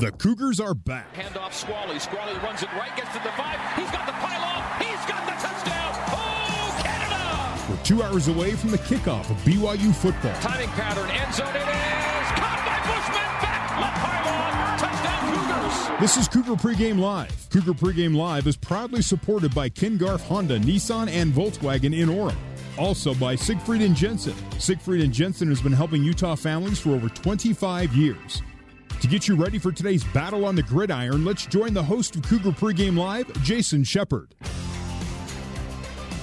The Cougars are back. Hand off Squally. Squally runs it right, gets to the five. He's got the pylon. He's got the touchdown. Oh, Canada! We're two hours away from the kickoff of BYU football. Timing pattern. End zone it is. Caught by Bushman. Back. Left pylon. Touchdown Cougars. This is Cougar Pregame Live. Cougar Pregame Live is proudly supported by Ken Garff Honda, Nissan, and Volkswagen in Orem. Also by Siegfried and Jensen. Siegfried and Jensen has been helping Utah families for over 25 years. To get you ready for today's battle on the gridiron, let's join the host of Cougar Pregame Live, Jason Shepard.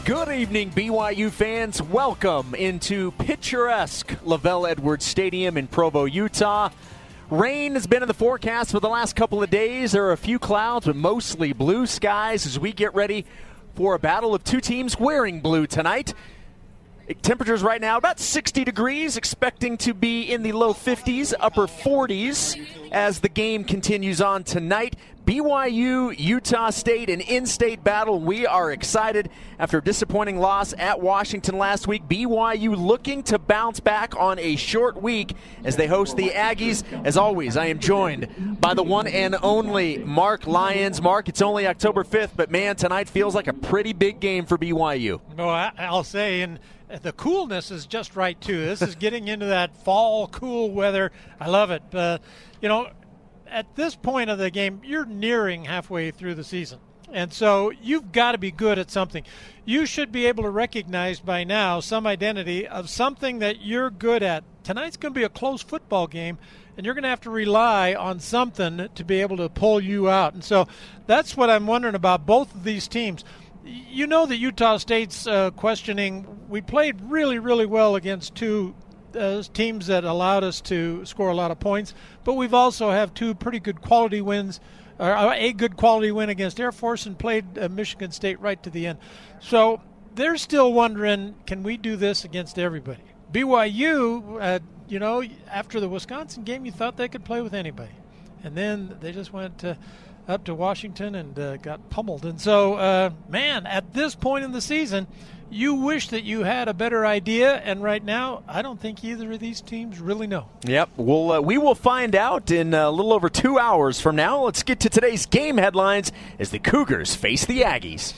Good evening, BYU fans. Welcome into picturesque LaVell Edwards Stadium in Provo, Utah. Rain has been in the forecast for the last couple of days. There are a few clouds, but mostly blue skies as we get ready for a battle of two teams wearing blue tonight. Temperatures right now about 60 degrees, expecting to be in the low 50s, upper 40s as the game continues on tonight. BYU, Utah State, an in state battle. We are excited after a disappointing loss at Washington last week. BYU looking to bounce back on a short week as they host the Aggies. As always, I am joined by the one and only Mark Lyons. Mark, it's only October 5th, but man, tonight feels like a pretty big game for BYU. Well, I'll say, and the coolness is just right too. This is getting into that fall cool weather. I love it. Uh, you know, at this point of the game, you're nearing halfway through the season. And so you've got to be good at something. You should be able to recognize by now some identity of something that you're good at. Tonight's going to be a close football game, and you're going to have to rely on something to be able to pull you out. And so that's what I'm wondering about both of these teams you know that Utah State's uh, questioning. We played really, really well against two uh, teams that allowed us to score a lot of points, but we've also have two pretty good quality wins, or uh, a good quality win against Air Force, and played uh, Michigan State right to the end. So they're still wondering, can we do this against everybody? BYU, uh, you know, after the Wisconsin game, you thought they could play with anybody, and then they just went up to Washington and uh, got pummeled. And so, uh, man, at this point in the season, you wish that you had a better idea. And right now, I don't think either of these teams really know. Yep. Well, uh, we will find out in a little over two hours from now. Let's get to today's game headlines as the Cougars face the Aggies.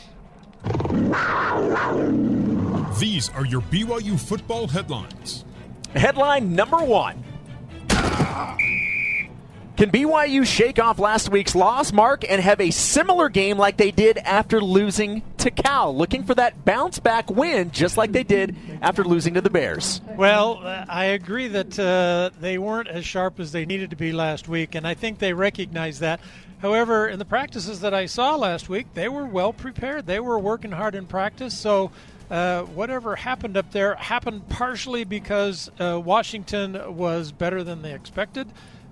These are your BYU football headlines. Headline number one. Can BYU shake off last week's loss, Mark, and have a similar game like they did after losing to Cal? Looking for that bounce back win, just like they did after losing to the Bears. Well, I agree that uh, they weren't as sharp as they needed to be last week, and I think they recognize that. However, in the practices that I saw last week, they were well prepared. They were working hard in practice, so. Uh, whatever happened up there happened partially because uh, Washington was better than they expected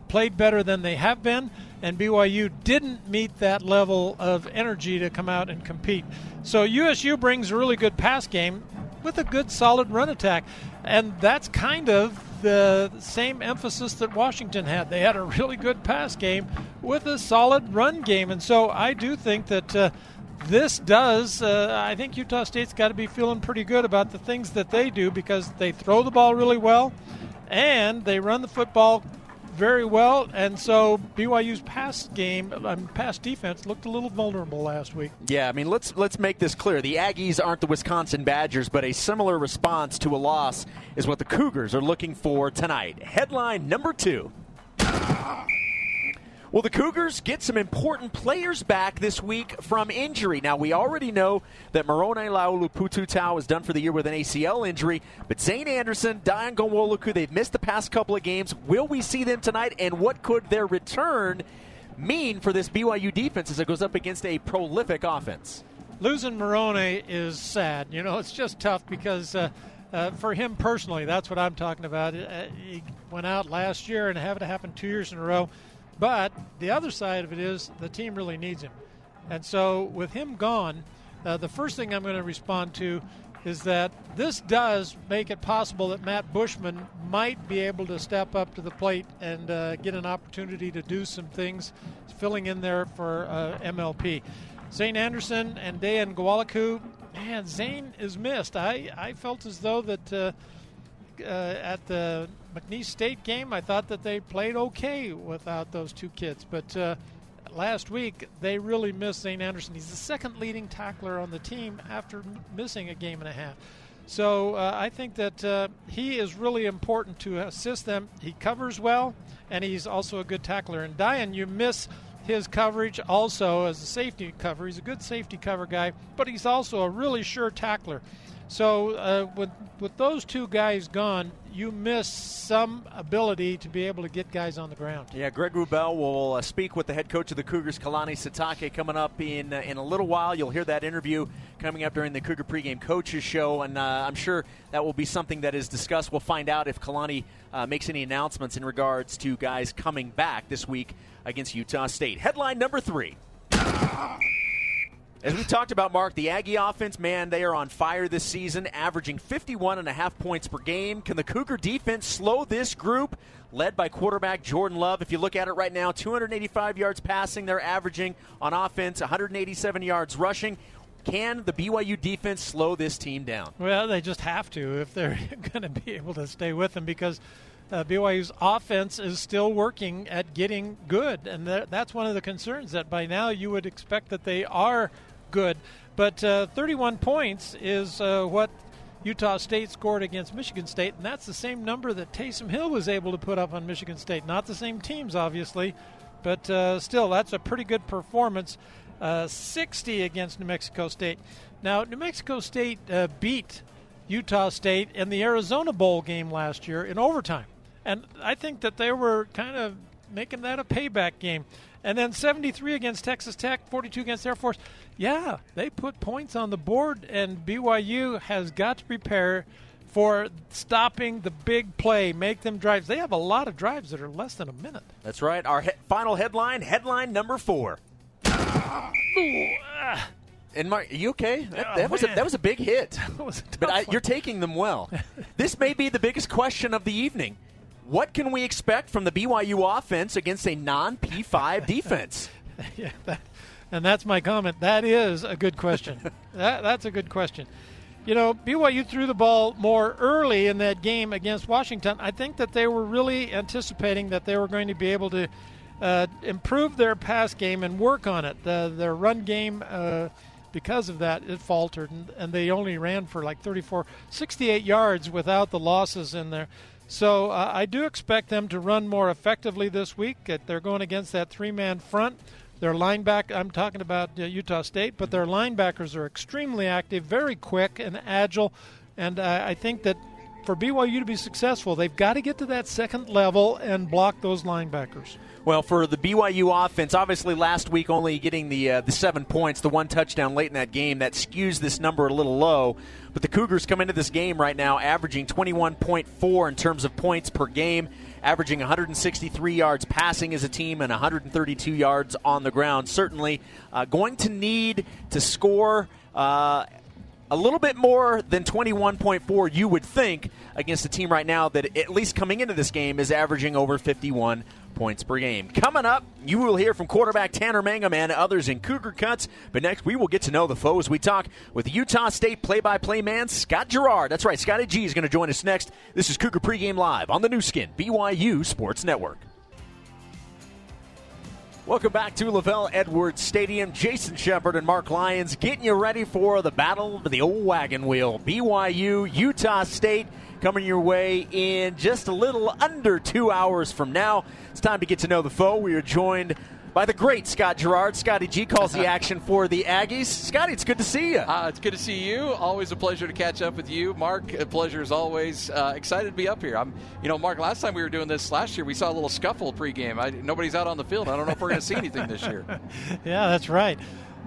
played better than they have been, and BYU didn't meet that level of energy to come out and compete. So USU brings a really good pass game with a good solid run attack, and that's kind of the same emphasis that Washington had. They had a really good pass game with a solid run game, and so I do think that. Uh, this does, uh, I think Utah State's got to be feeling pretty good about the things that they do because they throw the ball really well and they run the football very well, and so BYU's pass game, um, pass defense looked a little vulnerable last week. Yeah, I mean let's let's make this clear: the Aggies aren't the Wisconsin Badgers, but a similar response to a loss is what the Cougars are looking for tonight. Headline number two. Well, the Cougars get some important players back this week from injury. Now, we already know that Moroni Laulu-Pututau is done for the year with an ACL injury, but Zayne Anderson, Dayan Ghanwoloku, they've missed the past couple of games. Will we see them tonight, and what could their return mean for this BYU defense as it goes up against a prolific offense? Losing Moroni is sad. You know, it's just tough because. Uh, uh, for him personally, that's what I'm talking about. Uh, he went out last year and having it happen two years in a row. But the other side of it is the team really needs him. And so with him gone, uh, the first thing I'm going to respond to is that this does make it possible that Matt Bushman might be able to step up to the plate and uh, get an opportunity to do some things, filling in there for uh, MLP. Zayne Anderson and Dayan Ghanwoloku, man, Zayne is missed. I, I felt as though that uh, uh, at the McNeese State game, I thought that they played okay without those two kids. But uh, last week, they really missed Zayne Anderson. He's the second leading tackler on the team after m- missing a game and a half. So uh, I think that uh, he is really important to assist them. He covers well, and he's also a good tackler. And Dayan, you miss his coverage also as a safety cover. He's a good safety cover guy, but he's also a really sure tackler. So uh, with with those two guys gone, you miss some ability to be able to get guys on the ground. Yeah, Greg Wrubell will uh, speak with the head coach of the Cougars, Kalani Sitake, coming up in uh, in a little while. You'll hear that interview coming up during the Cougar pregame coaches show, and uh, I'm sure that will be something that is discussed. We'll find out if Kalani uh, makes any announcements in regards to guys coming back this week against Utah State. Headline number three. As we talked about, Mark, the Aggie offense, man, they are on fire this season, averaging 51 and a half points per game. Can the Cougar defense slow this group, led by quarterback Jordan Love? If you look at it right now, 285 yards passing, they're averaging on offense, 187 yards rushing. Can the BYU defense slow this team down? Well, they just have to if they're going to be able to stay with them because uh, BYU's offense is still working at getting good, and th- that's one of the concerns. That by now you would expect that they are good, but uh, 31 points is uh, what Utah State scored against Michigan State, and that's the same number that Taysom Hill was able to put up on Michigan State. Not the same teams, obviously, but uh, still, that's a pretty good performance. Uh, 60 against New Mexico State. Now, New Mexico State uh, beat Utah State in the Arizona Bowl game last year in overtime. And I think that they were kind of making that a payback game. And then 73 against Texas Tech, 42 against Air Force. Yeah, they put points on the board, and BYU has got to prepare for stopping the big play, make them drives. They have a lot of drives that are less than a minute. That's right. Our he- final headline, headline number four. And Mark, are you okay? That, Oh, was a, that was a big hit. that was a tough But I, you're taking them well. this may be the biggest question of the evening. What can we expect from the BYU offense against a non P5 defense? yeah, that, and that's my comment. That is a good question. that, that's a good question. You know, BYU threw the ball more early in that game against Washington. I think that they were really anticipating that they were going to be able to uh, improve their pass game and work on it. The, their run game, uh, because of that, it faltered, and, and they only ran for like 34, 68 yards without the losses in there. So uh, I do expect them to run more effectively this week. They're going against that three-man front. Their linebacker, I'm talking about uh, Utah State, but their linebackers are extremely active, very quick and agile. And uh, I think that for BYU to be successful, they've got to get to that second level and block those linebackers. Well, for the BYU offense, obviously last week only getting the uh, the seven points, the one touchdown late in that game, that skews this number a little low. But the Cougars come into this game right now averaging 21.4 in terms of points per game, averaging 163 yards passing as a team and 132 yards on the ground. Certainly uh, going to need to score. Uh, a little bit more than 21.4, you would think, against a team right now that, at least coming into this game, is averaging over 51 points per game. Coming up, you will hear from quarterback Tanner Mangum and others in Cougar Cuts. But next, we will get to know the foes. We talk with Utah State play by play man Scott Garrard. That's right, Scotty G is going to join us next. This is Cougar Pregame Live on the Nu Skin, BYU Sports Network. Welcome back to LaVell Edwards Stadium. Jason Shepard and Mark Lyons getting you ready for the battle of the old wagon wheel. BYU, Utah State coming your way in just a little under two hours from now. It's time to get to know the foe. We are joined by the great Scott Garrard. Scotty G calls the action for the Aggies. Scotty, it's good to see you. Uh, it's good to see you. Always a pleasure to catch up with you, Mark. A pleasure as always. Uh, excited to be up here. I'm, you know, Mark. Last time we were doing this last year, we saw a little scuffle pregame. I, nobody's out on the field. I don't know if we're going to see anything this year. Yeah, that's right.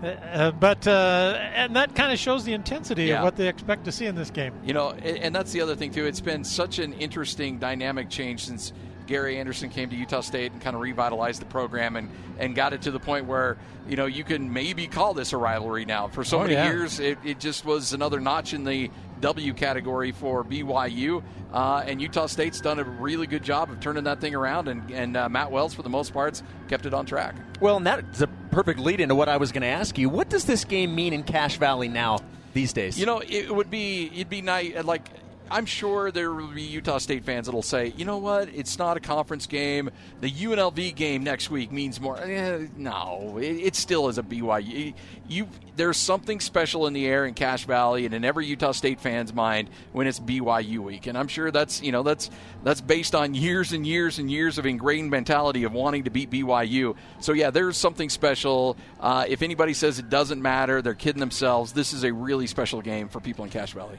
Uh, but uh, and that kind of shows the intensity Yeah. of what they expect to see in this game. You know, and, and that's the other thing too. It's been such an interesting dynamic change since Gary Andersen came to Utah State and kind of revitalized the program and and got it to the point where you know you can maybe call this a rivalry now. For so Oh, many yeah. years, it, it just was another notch in the W category for BYU, uh, and Utah State's done a really good job of turning that thing around. And, and uh, Matt Wells, for the most part, kept it on track. Well, and that's a perfect lead into what I was going to ask you. What does this game mean in Cache Valley now these days? You know, it would be it'd be nice. Like I'm sure there will be Utah State fans that'll say, you know what, it's not a conference game. The UNLV game next week means more. Eh, no, it, it, still is a BYU. You, there's something special in the air in Cache Valley and in every Utah State fan's mind when it's BYU week, and I'm sure that's you know that's that's based on years and years and years of ingrained mentality of wanting to beat BYU. So yeah, there's something special. Uh, if anybody says it doesn't matter, they're kidding themselves. This is a really special game for people in Cache Valley.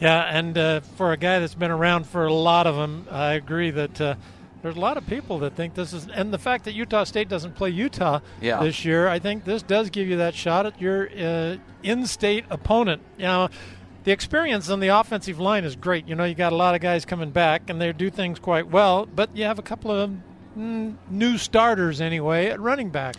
Yeah, and uh, for a guy that's been around for a lot of them, I agree that uh, there's a lot of people that think this is, and the fact that Utah State doesn't play Utah yeah. this year, I think this does give you that shot at your uh, in-state opponent. You know, the experience on the offensive line is great. You know, you got a lot of guys coming back, and they do things quite well, but you have a couple of mm, new starters anyway at running back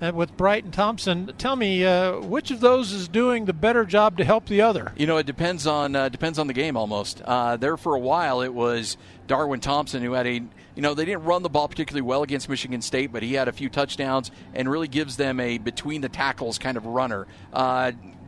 with Bright and Thompson. Tell me, uh, which of those is doing the better job to help the other? You know, it depends on uh, depends on the game almost. Uh, there for a while, it was Darwin Thompson who had a you know they didn't run the ball particularly well against Michigan State, but he had a few touchdowns and really gives them a between the tackles kind of runner.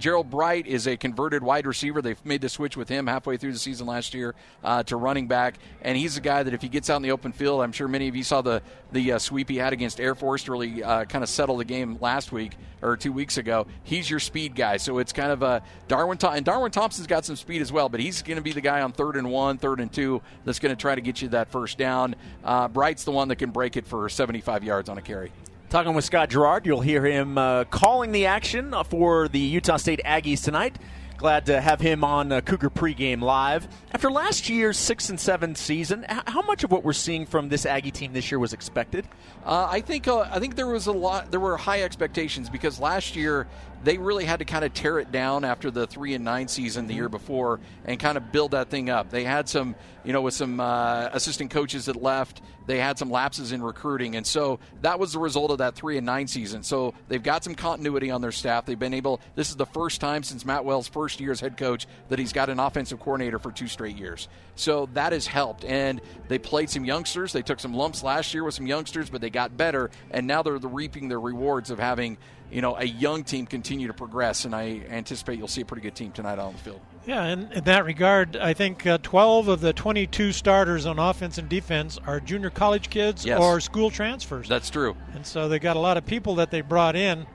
Gerold Bright is a converted wide receiver. They've made the switch with him halfway through the season last year uh, to running back, and he's a guy that if he gets out in the open field, I'm sure many of you saw the the uh, sweep he had against Air Force to really uh, kind of settle the game last week or two weeks ago. He's your speed guy, so it's kind of a Darwin and Darwin Thompson's got some speed as well, but he's going to be the guy on third and one, third and two that's going to try to get you that first down. Uh, Bright's the one that can break it for 75 yards on a carry. Talking with Scott Garrard, you'll hear him uh, calling the action for the Utah State Aggies tonight. Glad to have him on uh, Cougar pregame live. After last year's six and seven season, how much of what we're seeing from this Aggie team this year was expected? Uh, I think uh, I think there was a lot. There were high expectations because last year they really had to kind of tear it down after the three and nine season the year mm-hmm. before and kind of build that thing up. They had some, you know, with some uh, assistant coaches that left, they had some lapses in recruiting, and so that was the result of that three and nine season. So they've got some continuity on their staff. They've been able. This is the first time since Matt Wells' first year as head coach that he's got an offensive coordinator for two straight years. So that has helped, and they played some youngsters. They took some lumps last year with some youngsters, but they got better, and now they're reaping the rewards of having you know, a young team continue to progress, and I anticipate you'll see a pretty good team tonight on the field. Yeah, and in that regard, I think uh, 12 of the 22 starters on offense and defense are junior college kids yes. or school transfers. That's true. And so they got a lot of people that they brought in.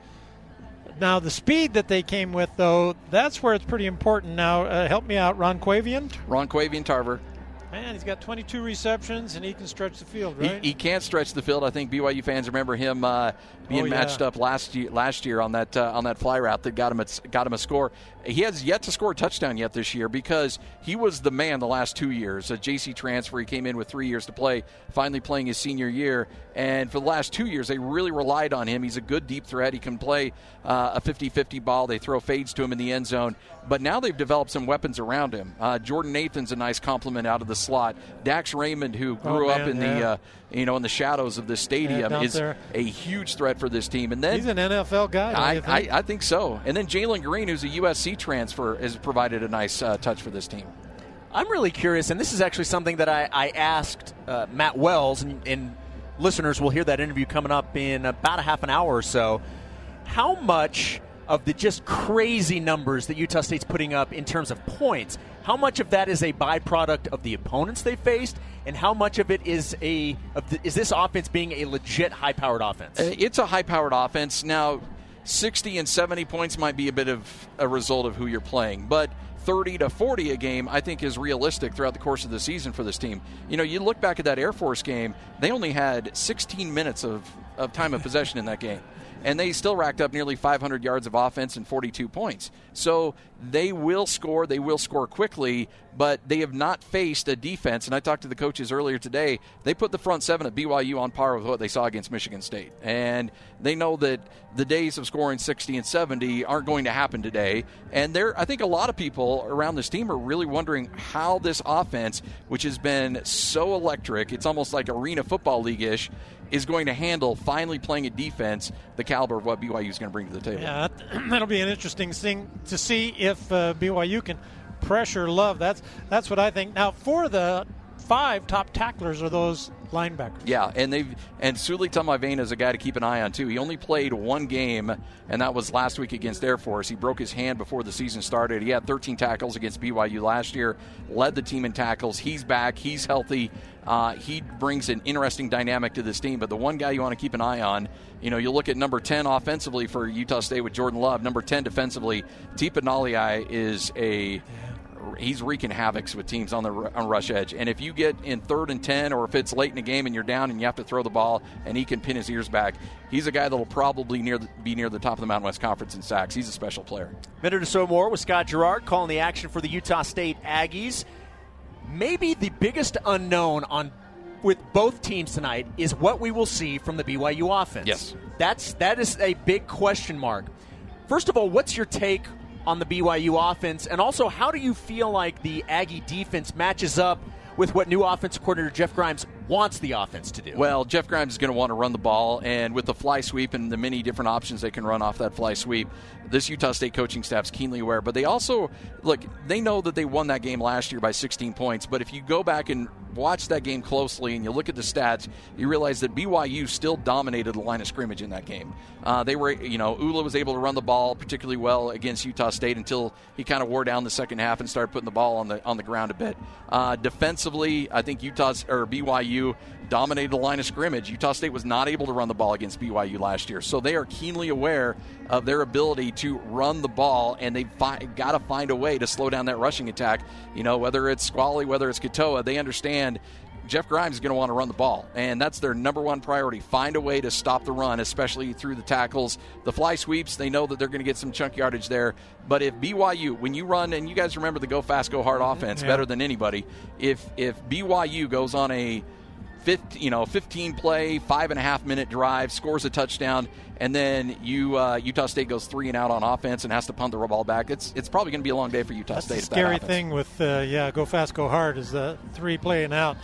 Now, the speed that they came with, though, that's where it's pretty important. Now, uh, help me out, Ron'quavion. Ron Quavian Tarver. Man, he's got 22 receptions and he can stretch the field, right? He, he can't stretch the field. I think BYU fans remember him uh, being oh, yeah. matched up last year, last year on that uh, on that fly route that got him a, got him a score. He has yet to score a touchdown yet this year because he was the man the last two years. A JC transfer, he came in with three years to play, finally playing his senior year. And for the last two years, they really relied on him. He's a good deep threat. He can play uh, a 50 50 ball. They throw fades to him in the end zone. But now they've developed some weapons around him. Uh, Jordan Nathan's a nice compliment out of the slot. Dax Raymond, who oh, grew oh, man, up in yeah. the uh, you know in the shadows of the stadium, is there. a huge threat for this team. And then he's an NFL guy. I, think? I, I, think so. And then Jalen Greene, who's a USC transfer, has provided a nice uh, touch for this team. I'm really curious, and this is actually something that I, I asked uh, Matt Wells, and, and listeners will hear that interview coming up in about a half an hour or so. How much of the just crazy numbers that Utah State's putting up in terms of points, how much of that is a byproduct of the opponents they faced, and how much of it is a the, is this offense being a legit high-powered offense? Uh, it's a high-powered offense. Now, 60 and 70 points might be a bit of a result of who you're playing, but 30 to 40 a game, I think is realistic throughout the course of the season for this team. You know, you look back at that Air Force game, they only had 16 minutes of, of time of possession in that game and they still racked up nearly 500 yards of offense and 42 points. So they will score, they will score quickly, but they have not faced a defense. And I talked to the coaches earlier today. They put the front seven at BYU on par with what they saw against Michigan State. And they know that the days of scoring 60 and 70 aren't going to happen today. And there, I think a lot of people around this team are really wondering how this offense, which has been so electric, it's almost like arena football league ish, is going to handle finally playing a defense the caliber of what BYU is going to bring to the table. Yeah, that'll be an interesting thing to see if uh, BYU can pressure Love. That's that's what I think. Now for the five top tacklers are those linebackers. Yeah, and they've and Suli Tamaivena is a guy to keep an eye on too. He only played one game, and that was last week against Air Force. He broke his hand before the season started. He had 13 tackles against BYU last year, led the team in tackles. He's back. He's healthy. Uh, he brings an interesting dynamic to this team. But the one guy you want to keep an eye on, you know, you look at number 10 offensively for Utah State with Jordan Love. Number 10 defensively, Tipa Galeai is a he's wreaking havocs with teams on the on rush edge. And if you get in third and ten, or if it's late in the game and you're down and you have to throw the ball, and he can pin his ears back, he's a guy that'll probably near the, be near the top of the Mountain West Conference in sacks. He's a special player. Minute or so more with Scott Garrard calling the action for the Utah State Aggies. Maybe the biggest unknown on with both teams tonight is what we will see from the BYU offense. Yes, that's that is a big question mark. First of all, what's your take on the BYU offense? And also, how do you feel like the Aggie defense matches up with what new offensive coordinator Jeff Grimes wants the offense to do? Well, Jeff Grimes is going to want to run the ball, and with the fly sweep and the many different options they can run off that fly sweep, this Utah State coaching staff is keenly aware. But they also look; they know that they won that game last year by 16 points. But if you go back and watch that game closely and you look at the stats, you realize that BYU still dominated the line of scrimmage in that game. Uh, they were, you know, Ula was able to run the ball particularly well against Utah State until he kind of wore down the second half and started putting the ball on the on the ground a bit. Uh, defensively, I think Utah's or BYU dominated the line of scrimmage. Utah State was not able to run the ball against BYU last year, so they are keenly aware of their ability to run the ball, and they've fi- got to find a way to slow down that rushing attack. You know, whether it's Squally, whether it's Katoa, they understand. Jeff Grimes is going to want to run the ball, and that's their number one priority. Find a way to stop the run, especially through the tackles. The fly sweeps, they know that they're going to get some chunk yardage there. But if BYU, when you run, and you guys remember the go fast, go hard mm-hmm. offense Yeah. better than anybody, if if BYU goes on a 15, you know, 15 play, five and a half minute drive, scores a touchdown, and then you uh, Utah State goes three and out on offense and has to punt the ball back. It's it's probably going to be a long day for Utah That's State. the scary thing with uh, yeah, go fast, go hard is the three playing out.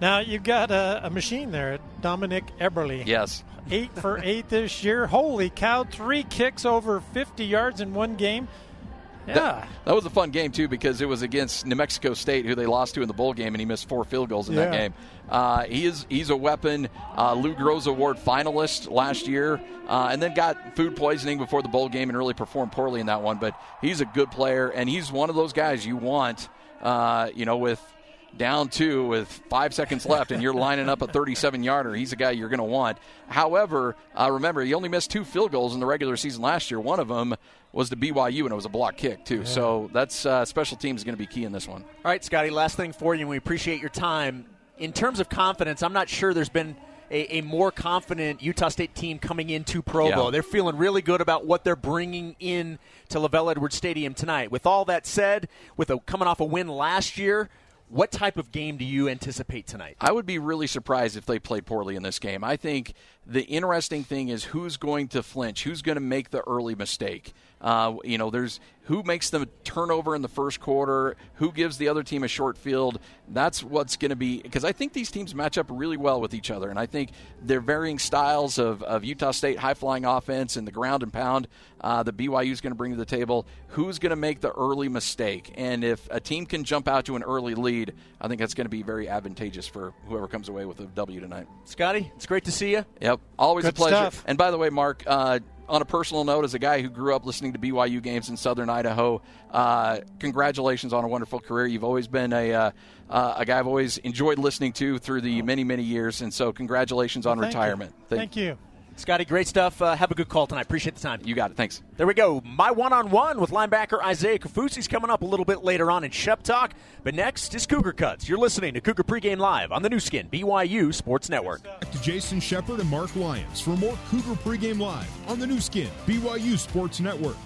Now you've got a, a machine there, Dominik Eberle. Yes. eight for eight this year. Holy cow! Three kicks over 50 yards in one game. Yeah, That, that was a fun game too because it was against New Mexico State, who they lost to in the bowl game, and he missed four field goals in that game. Uh, he is he's a weapon. Uh, Lou Groza Award finalist last year, uh, and then got food poisoning before the bowl game and really performed poorly in that one. But he's a good player, and he's one of those guys you want. Uh, you know, with down two with five seconds left and you're lining up a 37 yarder, he's a guy you're going to want. However, uh, remember, he only missed two field goals in the regular season last year. One of them was to BYU, and it was a block kick, too. So that's uh, special teams is going to be key in this one. All right, Scotty, last thing for you, and we appreciate your time. In terms of confidence, I'm not sure there's been a, a more confident Utah State team coming into Provo. Yeah. They're feeling really good about what they're bringing in to LaVell Edwards Stadium tonight. With all that said, with a, coming off a win last year, what type of game do you anticipate tonight? I would be really surprised if they play poorly in this game. I think the interesting thing is who's going to flinch, who's going to make the early mistake. Uh, you know, there's who makes the turnover in the first quarter, who gives the other team a short field. That's what's going to be because I think these teams match up really well with each other, and I think their varying styles of, of Utah State high flying offense and the ground and pound uh, that BYU is going to bring to the table. Who's going to make the early mistake? And if a team can jump out to an early lead, I think that's going to be very advantageous for whoever comes away with a W tonight. Scotty, it's great to see you. Yep, always a pleasure. stuff. And by the way, Mark, uh, on a personal note, as a guy who grew up listening to BYU games in Southern Idaho, uh, congratulations on a wonderful career. You've always been a uh, uh, a guy I've always enjoyed listening to through the many many years, and so congratulations on Thank you. retirement. Thank, you. Scotty, great stuff. Uh, have a good call tonight. Appreciate the time. You got it. Thanks. There we go. My one on one with linebacker Isaiah Kaufusi's coming up a little bit later on in Shep Talk. But next is Cougar Cuts. You're listening to Cougar Pregame Live on the Nu Skin, BYU Sports Network. Back to Jason Shepard and Mark Lyons for more Cougar pregame live on the Nu Skin BYU Sports Network.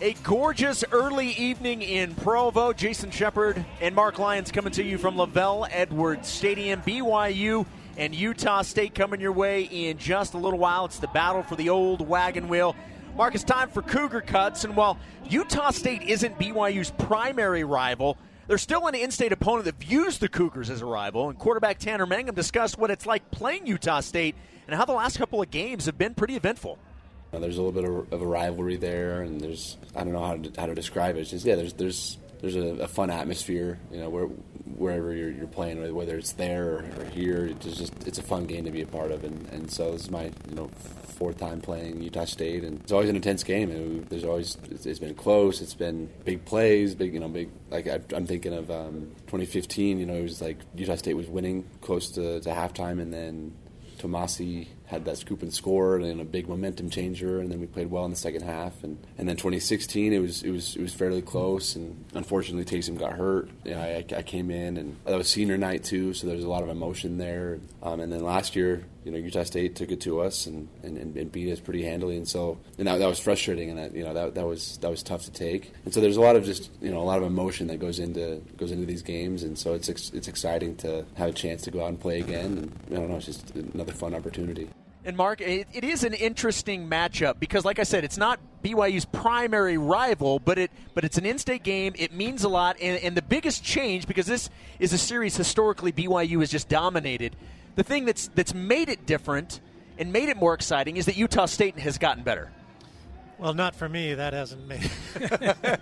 A gorgeous early evening in Provo. Jason Shepard and Mark Lyons coming to you from LaVell Edwards Stadium. BYU and Utah State coming your way in just a little while. It's the battle for the old wagon wheel. Mark, it's time for Cougar Cuts. And while Utah State isn't BYU's primary rival, they're still an in state opponent that views the Cougars as a rival. And quarterback Tanner Mangum discussed what it's like playing Utah State and how the last couple of games have been pretty eventful. There's a little bit of, of a rivalry there, and there's I don't know how to, how to describe it. It's just yeah, there's there's there's a, a fun atmosphere. You know, we're wherever you're, you're playing, whether it's there or, here. It's just it's a fun game to be a part of, and, and so this is my you know fourth time playing Utah State, and it's always an intense game. And there's always it's been close. It's been big plays, big you know big like I, am thinking of um, 2015. You know, it was like Utah State was winning close to, to halftime, and then Tomasi had that scoop and score and a big momentum changer, and then we played well in the second half. And, and then 2016, it was it was it was fairly close, and unfortunately Taysom got hurt. I, I came in, and that was senior night too, so there was a lot of emotion there. Um, and then last year, you know, Utah State took it to us and, and, and beat us pretty handily, and so and that, that was frustrating, and that you know that, that was that was tough to take. And so there's a lot of just you know a lot of emotion that goes into goes into these games, and so it's it's exciting to have a chance to go out and play again, and I don't know, it's just another fun opportunity. And Mark, it, it is an interesting matchup because, like I said, it's not BYU's primary rival, but it but it's an in-state game. It means a lot, and, and the biggest change because this is a series historically BYU has just dominated. The thing that's that's made it different and made it more exciting is that Utah State has gotten better. Well, not for me. That hasn't made.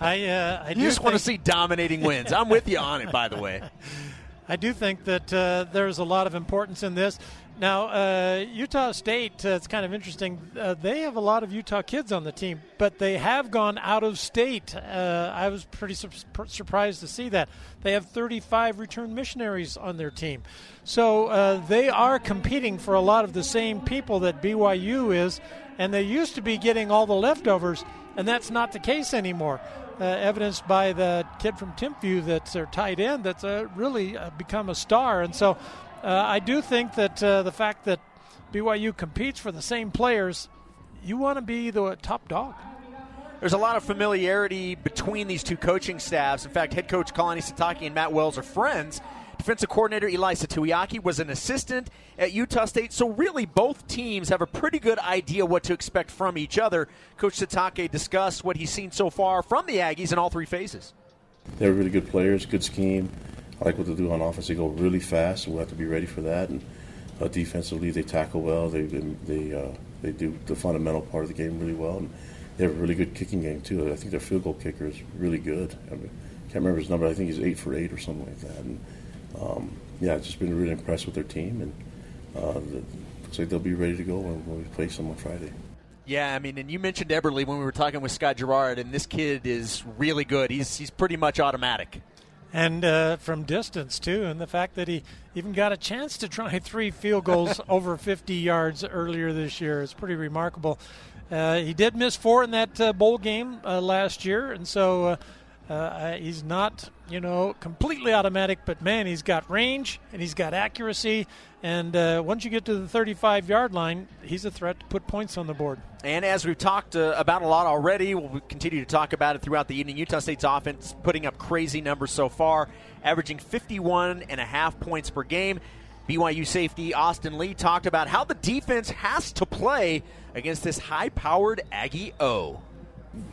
I uh, I you just want to see dominating wins. I'm with you on it, by the way. I do think that uh, there's a lot of importance in this. Now, uh, Utah State, uh, it's kind of interesting. Uh, they have a lot of Utah kids on the team, but they have gone out of state. Uh, I was pretty su- surprised to see that. They have 35 returned missionaries on their team. So uh, they are competing for a lot of the same people that BYU is, and they used to be getting all the leftovers, and that's not the case anymore. Uh, evidenced by the kid from Timpview that's their tight end that's really become a star. And so I do think that uh, the fact that BYU competes for the same players, you want to be the top dog. There's a lot of familiarity between these two coaching staffs. In fact, head coach Kalani Sitake and Matt Wells are friends. Defensive coordinator Ilaisa Tuiaki was an assistant at Utah State, so really both teams have a pretty good idea what to expect from each other. Coach Sitake discussed what he's seen so far from the Aggies in all three phases. They're really good players, good scheme. I like what they do on offense. They go really fast, we'll have to be ready for that. And uh, defensively, they tackle well. They they uh, they do the fundamental part of the game really well, and they have a really good kicking game too. I think their field goal kicker is really good. I mean, can't remember his number. I think he's eight for eight or something like that. And um, yeah, I've just been really impressed with their team, and uh, the, looks like they'll be ready to go when, when we play them on Friday. Yeah, I mean, and you mentioned Eberle when we were talking with Scott Garrard, and this kid is really good. He's he's pretty much automatic and uh, from distance too, and the fact that he even got a chance to try three field goals over 50 yards earlier this year is pretty remarkable. Uh, he did miss four in that uh, bowl game uh, last year, and so uh, uh, he's not, you know, completely automatic. But man, he's got range and he's got accuracy, and once you get to the 35-yard line, he's a threat to put points on the board. And as we've talked uh, about a lot already, we'll continue to talk about it throughout the evening. Utah State's offense putting up crazy numbers so far, averaging 51 and a half points per game. BYU safety Austin Lee talked about how the defense has to play against this high-powered Aggie O.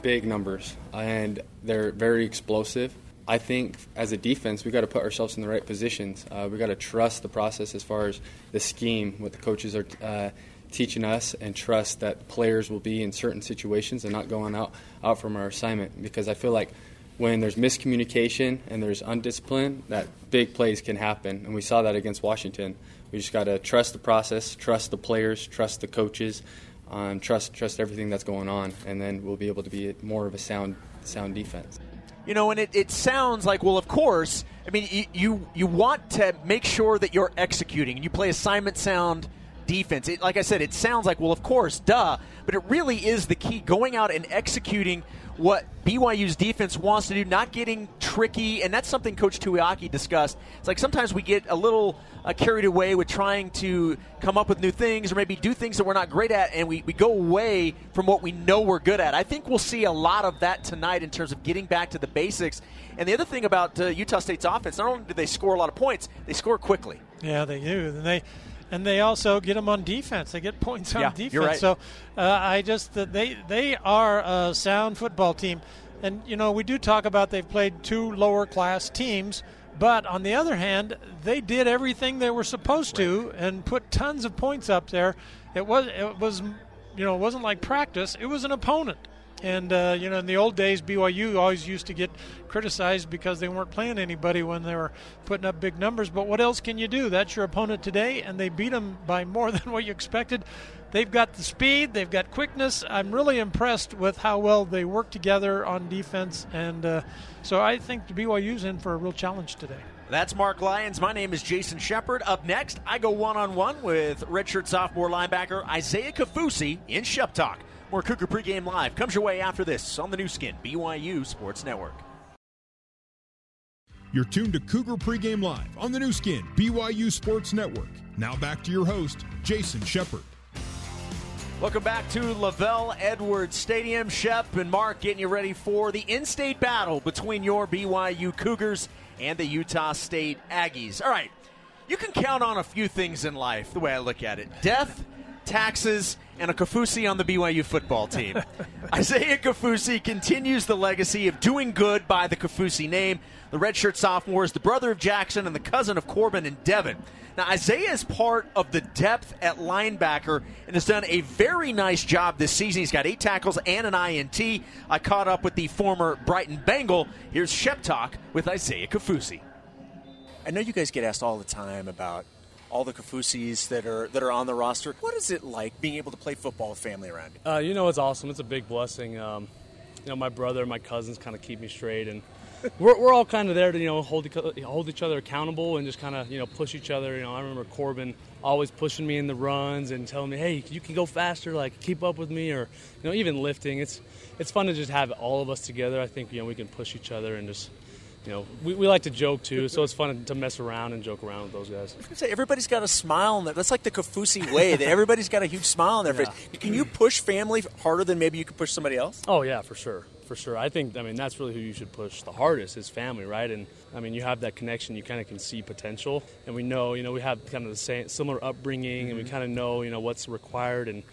Big numbers, and they're very explosive. I think as a defense, we've got to put ourselves in the right positions. Uh, we got to trust the process as far as the scheme, what the coaches are uh, teaching us and trust that players will be in certain situations and not going out, out from our assignment. Because I feel like when there's miscommunication and there's undiscipline, that big plays can happen. And we saw that against Washington. We just got to trust the process, trust the players, trust the coaches, um, trust trust everything that's going on, and then we'll be able to be more of a sound sound defense. You know, and it, it sounds like, well, of course, I mean, you, you, you want to make sure that you're executing. You play assignment sound defense. It, like I said, it sounds like, well, of course, duh, but it really is the key going out and executing what BYU's defense wants to do, not getting tricky, and that's something Coach Tuiaki discussed. It's like sometimes we get a little uh, carried away with trying to come up with new things or maybe do things that we're not great at, and we, we go away from what we know we're good at. I think we'll see a lot of that tonight in terms of getting back to the basics. And the other thing about uh, Utah State's offense, not only do they score a lot of points, they score quickly. Yeah, they do. And they and they also get them on defense. They get points on yeah, defense. Right. So uh, I just uh, they they are a sound football team, and you know we do talk about they've played two lower class teams. But on the other hand, they did everything they were supposed to and put tons of points up there. It was it was you know it wasn't like practice. It was an opponent, And uh, you know, in the old days, BYU always used to get criticized because they weren't playing anybody when they were putting up big numbers. But what else can you do? That's your opponent today, and they beat them by more than what you expected. They've got the speed, they've got quickness. I'm really impressed with how well they work together on defense, and uh, so I think BYU's in for a real challenge today. That's Mark Lyons. My name is Jason Shepard. Up next, I go one on one with redshirt sophomore linebacker Isaiah Kaufusi in Shep Talk. More Cougar pregame live comes your way after this on the Nu Skin BYU Sports Network. You're tuned to Cougar pregame live on the Nu Skin BYU Sports Network. Now back to your host, Jason Shepard. Welcome back to LaVell Edwards Stadium. Shep and Mark getting you ready for the in state battle between your BYU Cougars and the Utah State Aggies. All right, you can count on a few things in life, the way I look at it death, taxes, and a Kaufusi on the BYU football team. Isaiah Kaufusi continues the legacy of doing good by the Kaufusi name. The redshirt sophomore is the brother of Jackson and the cousin of Corbin and Devin. Now, Isaiah is part of the depth at linebacker and has done a very nice job this season. He's got eight tackles and an INT. I caught up with the former Brighton Bengal. Here's Shep Talk with Isaiah Kaufusi. I know you guys get asked all the time about all the Kaufusis that are that are on the roster. What is it like being able to play football with family around you? Uh, you know, it's awesome. It's a big blessing. Um, you know, my brother and my cousins kind of keep me straight, and we're, we're all kind of there to you know hold hold each other accountable and just kind of you know push each other. You know, I remember Corbin always pushing me in the runs and telling me, "Hey, you can go faster. Like keep up with me," or you know, even lifting. It's it's fun to just have all of us together. I think you know we can push each other and just you know, we, we like to joke too, so it's fun to mess around and joke around with those guys. I was say everybody's got a smile on their. That's like the Kaufusi way. That everybody's got a huge smile on their yeah. face. Can you push family harder than maybe you could push somebody else? Oh yeah, for sure, for sure. I think I mean that's really who you should push the hardest is family, right? And I mean you have that connection, you kind of can see potential, and we know you know we have kind of the same similar upbringing, mm-hmm. and we mm-hmm. kind of know you know what's required and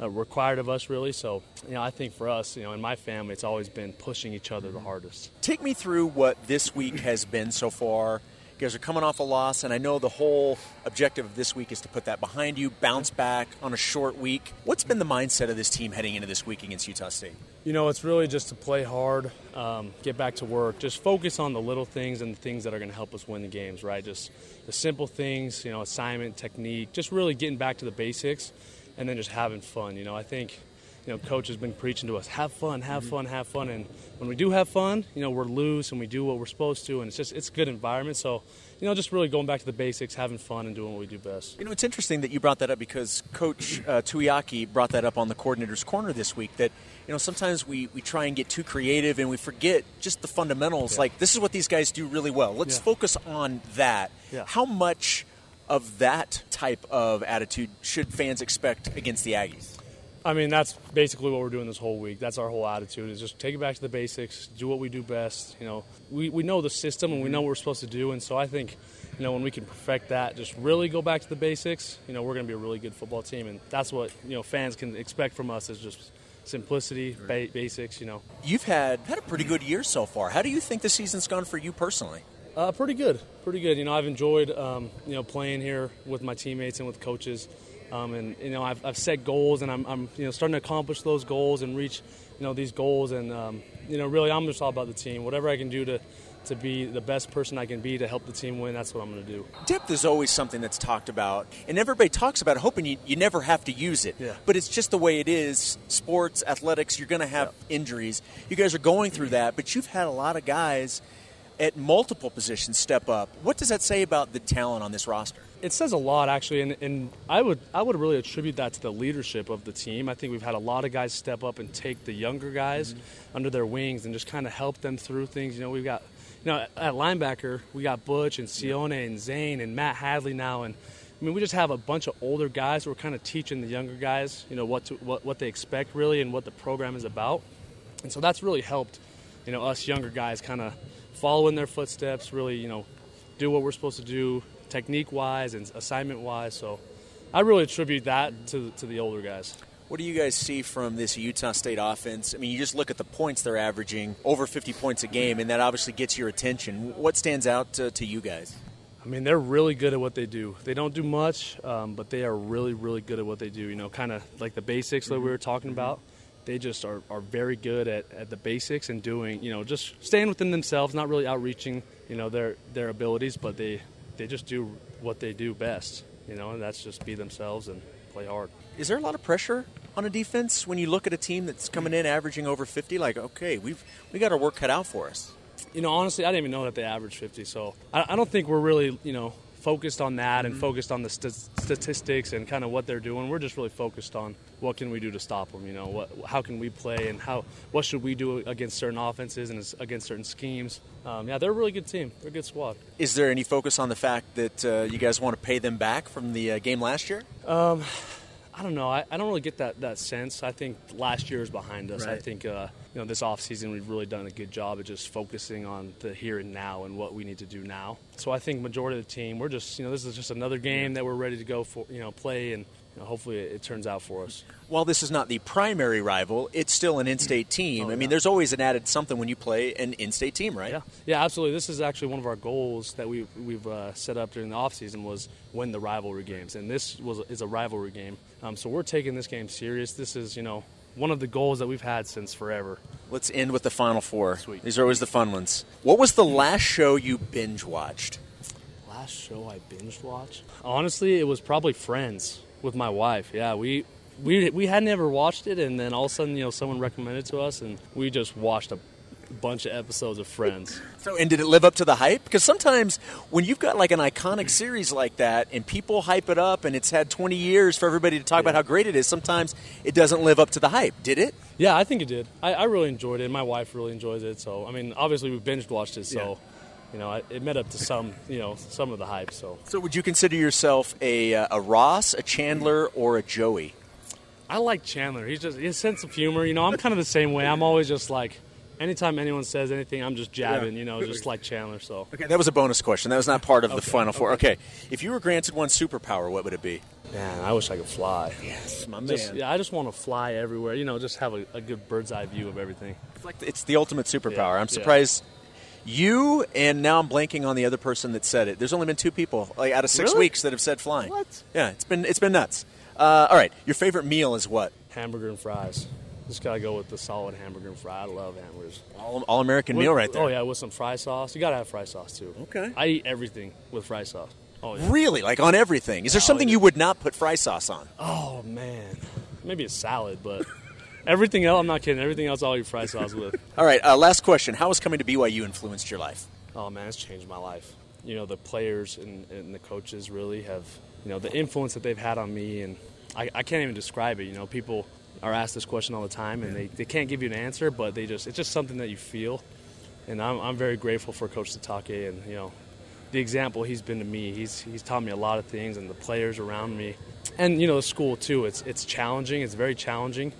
uh, required of us, really. So, you know, I think for us, you know, in my family, it's always been pushing each other the hardest. Take me through what this week has been so far. You guys are coming off a loss, and I know the whole objective of this week is to put that behind you, bounce back on a short week. What's been the mindset of this team heading into this week against Utah State? You know, it's really just to play hard, um, get back to work, just focus on the little things and the things that are going to help us win the games, right? Just the simple things, you know, assignment, technique, just really getting back to the basics and then just having fun. You know, I think you know, coach has been preaching to us, have fun, have mm-hmm. fun, have fun. And when we do have fun, you know, we're loose and we do what we're supposed to. And it's just, it's a good environment. So, you know, just really going back to the basics, having fun and doing what we do best. You know, it's interesting that you brought that up because Coach uh, Tuiaki brought that up on the coordinator's corner this week that, you know, sometimes we, we try and get too creative and we forget just the fundamentals. Yeah. Like, this is what these guys do really well. Let's yeah. focus on that. Yeah. How much of that type of attitude should fans expect against the Aggies? I mean, that's basically what we're doing this whole week. That's our whole attitude is just take it back to the basics, do what we do best. You know, we, we know the system and we know what we're supposed to do. And so I think, you know, when we can perfect that, just really go back to the basics, you know, we're going to be a really good football team. And that's what, you know, fans can expect from us is just simplicity, ba- basics, you know. You've had, had a pretty good year so far. How do you think the season's gone for you personally? Uh, pretty good, pretty good. You know, I've enjoyed um, you know playing here with my teammates and with coaches, um, and you know I've, I've set goals and I'm, I'm, you know starting to accomplish those goals and reach you know these goals and um, you know really I'm just all about the team. Whatever I can do to to be the best person I can be to help the team win, that's what I'm going to do. Depth is always something that's talked about, and everybody talks about it, hoping you, you never have to use it. Yeah. But it's just the way it is. Sports, athletics, you're going to have yeah. injuries. You guys are going through that, but you've had a lot of guys – at multiple positions step up. What does that say about the talent on this roster? It says a lot, actually, and, and, I would I would really attribute that to the leadership of the team. I think we've had a lot of guys step up and take the younger guys mm-hmm. under their wings and just kind of help them through things. You know, we've got you know at linebacker we got Butch and Sione and Zayne and Matt Hadley now, and I mean we just have a bunch of older guys who are kind of teaching the younger guys, you know, what to, what what they expect really and what the program is about, and so that's really helped, you know, us younger guys kind of follow in their footsteps, really, you know, do what we're supposed to do technique wise and assignment wise. So I really attribute that to, to the older guys. What do you guys see from this Utah State offense? I mean, you just look at the points they're averaging, over 50 points a game, and that obviously gets your attention. What stands out to, to you guys? I mean, they're really good at what they do. They don't do much, um, but they are really, really good at what they do. You know, kind of like the basics that we were talking about they just are, are very good at, at the basics and doing, you know, just staying within themselves, not really outreaching, you know, their, their abilities, but they, they just do what they do best, you know, and that's just be themselves and play hard. Is there a lot of pressure on a defense when you look at a team that's coming in averaging over 50? Like, okay, we've we got our work cut out for us. You know, honestly, I didn't even know that they averaged 50, so I, I don't think we're really, you know, focused on that and mm-hmm. focused on the st- statistics and kind of what they're doing. We're just really focused on what can we do to stop them. You know, what how can we play and how what should we do against certain offenses and against certain schemes. Um, yeah, they're a really good team. They're a good squad. Is there any focus on the fact that uh, you guys want to pay them back from the uh, game last year? Um, I don't know. I, I don't really get that, that sense. I think last year is behind us. I think uh, you know this offseason we've really done a good job of just focusing on the here and now and what we need to do now. So I think majority of the team we're just you know this is just another game that we're ready to go for you know play and you know, hopefully it, it turns out for us. While this is not the primary rival, it's still an in-state team. I mean, there's always an added something when you play an in-state team, right? Yeah, yeah, absolutely. This is actually one of our goals that we we've uh, set up during the offseason was win the rivalry games, and this was is a rivalry game. Um, so we're taking this game serious. This is you know one of the goals that we've had since forever. Let's end with the final four. These are always the fun ones. What was the last show you binge watched? Last show I binge watched. Honestly, it was probably Friends with my wife. Yeah, we. We, we had never watched it, and then all of a sudden, you know, someone recommended it to us, and we just watched a bunch of episodes of Friends. So, and did it live up to the hype? Because sometimes when you've got like an iconic series like that, and people hype it up, and it's had 20 years for everybody to talk about how great it is, sometimes it doesn't live up to the hype. Did it? Yeah, I think it did. I, I really enjoyed it. My wife really enjoys it. So, I mean, obviously we binge watched it. So, you know, it met up to some, you know, some of the hype. So, So, would you consider yourself a, uh, a Ross, a Chandler, or a Joey? I like Chandler. He's just his sense of humor. You know, I'm kind of the same way. I'm always just like, anytime anyone says anything, I'm just jabbing. You know, just like Chandler. So, Okay, that was a bonus question. That was not part of the final four. Okay, if you were granted one superpower, what would it be? man, I wish I could fly. Yes, my Just, yeah, I just want to fly everywhere. You know, just have a, a good bird's eye view of everything. It's like it's the ultimate superpower. Yeah, I'm yeah. Surprised you and now I'm blanking on the other person that said it. There's only been two people like out of six Really? weeks that have said flying. What? Yeah, it's been it's been nuts. Uh, all right, your favorite meal is what? Hamburger and fries. Just gotta go with the solid hamburger and fry. I love hamburgers. All, all American With- meal right there. Oh yeah, with some fry sauce. You gotta have fry sauce too. Okay. I eat everything with fry sauce. Oh yeah. Really, like on everything. Is there Oh, something yeah. you would not put fry sauce on? Oh man, maybe a salad, but everything else. I'm not kidding. Everything else I'll eat fry sauce with. All right, uh, last question. How has coming to BYU influenced your life? Oh man, it's changed my life. You know, the players and, and the coaches really have, you know, the influence that they've had on me, and I, I can't even describe it. You know, people are asked this question all the time, and they, they can't give you an answer, but they just it's just something that you feel. And I'm, I'm very grateful for Coach Sitake and you know the example he's been to me. He's he's taught me a lot of things, and the players around me, and you know the school too. It's it's challenging. It's very challenging,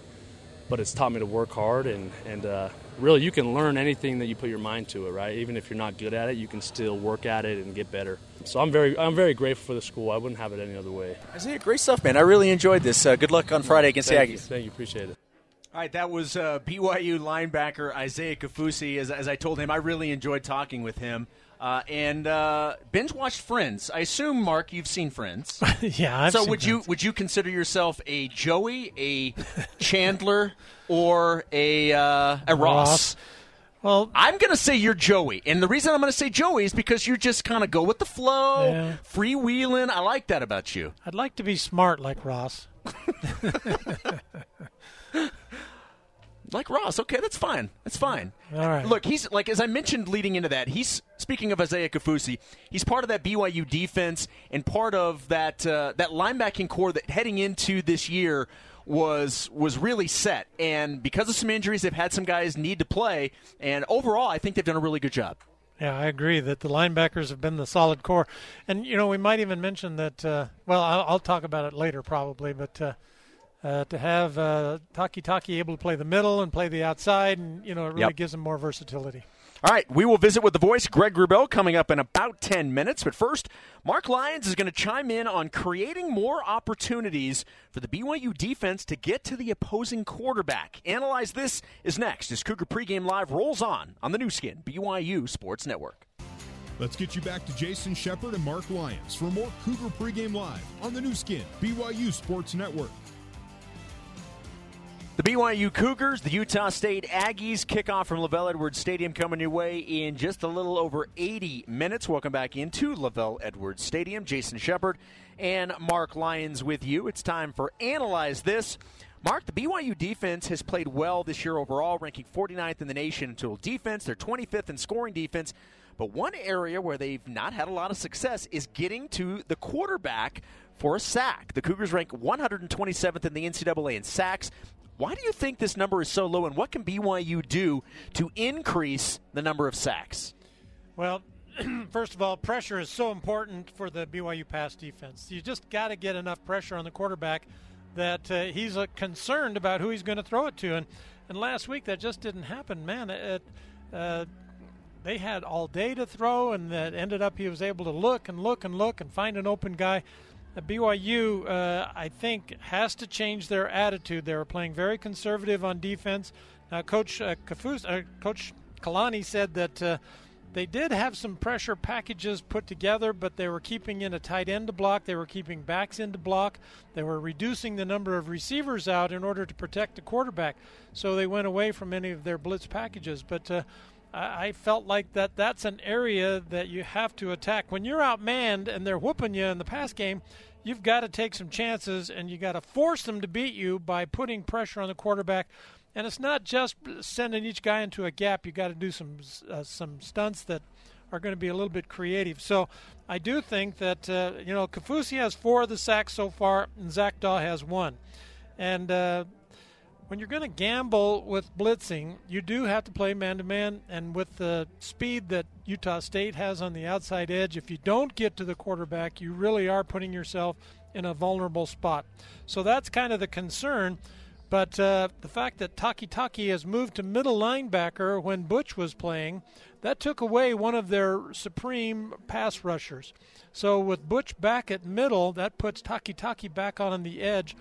but it's taught me to work hard and and uh, really you can learn anything that you put your mind to it. Right, even if you're not good at it, you can still work at it and get better. So I'm very I'm very grateful for the school. I wouldn't have it any other way. Isaiah, great stuff, man. I really enjoyed this. Uh, good luck on Friday against the Thank you. Thank you. Appreciate it. All right, that was uh, BYU linebacker Isaiah Kaufusi. As, as I told him, I really enjoyed talking with him. Uh, and uh, binge watched Friends. I assume, Mark, you've seen Friends. yeah, I've so seen would you would you consider yourself a Joey, a Chandler, or a uh, a Ross? Ross. Well, I'm going to say you're Joey, and the reason I'm going to say Joey is because you just kind of go with the flow, Yeah. freewheeling. I like that about you. I'd like to be smart like Ross. Like Ross, okay, that's fine. That's fine. All right. Look, he's like as I mentioned leading into that. He's speaking of Isaiah Kaufusi. He's part of that BYU defense and part of that uh, that linebacking corps that heading into this year was was really set. And because of some injuries, they've had some guys need to play. And overall, I think they've done a really good job. Yeah, I agree that the linebackers have been the solid core, and you know we might even mention that. Uh, well, I'll, I'll talk about it later probably, but uh, uh, to have uh, Takitaki able to play the middle and play the outside, and you know it really Yep. gives him more versatility. All right, we will visit with the voice, Greg Wrubell, coming up in about 10 minutes. But first, Mark Lyons is going to chime in on creating more opportunities for the BYU defense to get to the opposing quarterback. Analyze this is next as Cougar Pregame Live rolls on on the Nu Skin, BYU Sports Network. Let's get you back to Jason Shepard and Mark Lyons for more Cougar Pregame Live on the Nu Skin, BYU Sports Network. The BYU Cougars, the Utah State Aggies kickoff from LaVell Edwards Stadium coming your way in just a little over 80 minutes. Welcome back into LaVell Edwards Stadium. Jason Shepard and Mark Lyons with you. It's time for Analyze This. Mark, the BYU defense has played well this year overall, ranking 49th in the nation in total defense. They're 25th in scoring defense. But one area where they've not had a lot of success is getting to the quarterback for a sack. The Cougars rank 127th in the NCAA in sacks. Why do you think this number is so low, and what can BYU do to increase the number of sacks? Well, first of all, pressure is so important for the BYU pass defense. You just got to get enough pressure on the quarterback that uh, he's uh, concerned about who he's going to throw it to. And and last week that just didn't happen. Man, it, uh, they had all day to throw, and that ended up he was able to look and look and look and find an open guy. BYU, uh, I think, has to change their attitude. They were playing very conservative on defense. Uh, Coach uh, Kafus, uh, Coach Kalani said that uh, they did have some pressure packages put together, but they were keeping in a tight end to block. They were keeping backs into block. They were reducing the number of receivers out in order to protect the quarterback. So they went away from any of their blitz packages. But uh, I felt like that that's an area that you have to attack. When you're outmanned and they're whooping you in the pass game, you've got to take some chances and you got to force them to beat you by putting pressure on the quarterback. And it's not just sending each guy into a gap. You got to do some uh, some stunts that are going to be a little bit creative. So I do think that uh, you know Kaufusi has four of the sacks so far, and Zac Dawe has one. And uh, when you're going to gamble with blitzing, you do have to play man to man. And with the speed that Utah State has on the outside edge, if you don't get to the quarterback, you really are putting yourself in a vulnerable spot. So that's kind of the concern. But uh, the fact that Takitaki has moved to middle linebacker when Butch was playing, that took away one of their supreme pass rushers. So with Butch back at middle, that puts Takitaki back on the edge.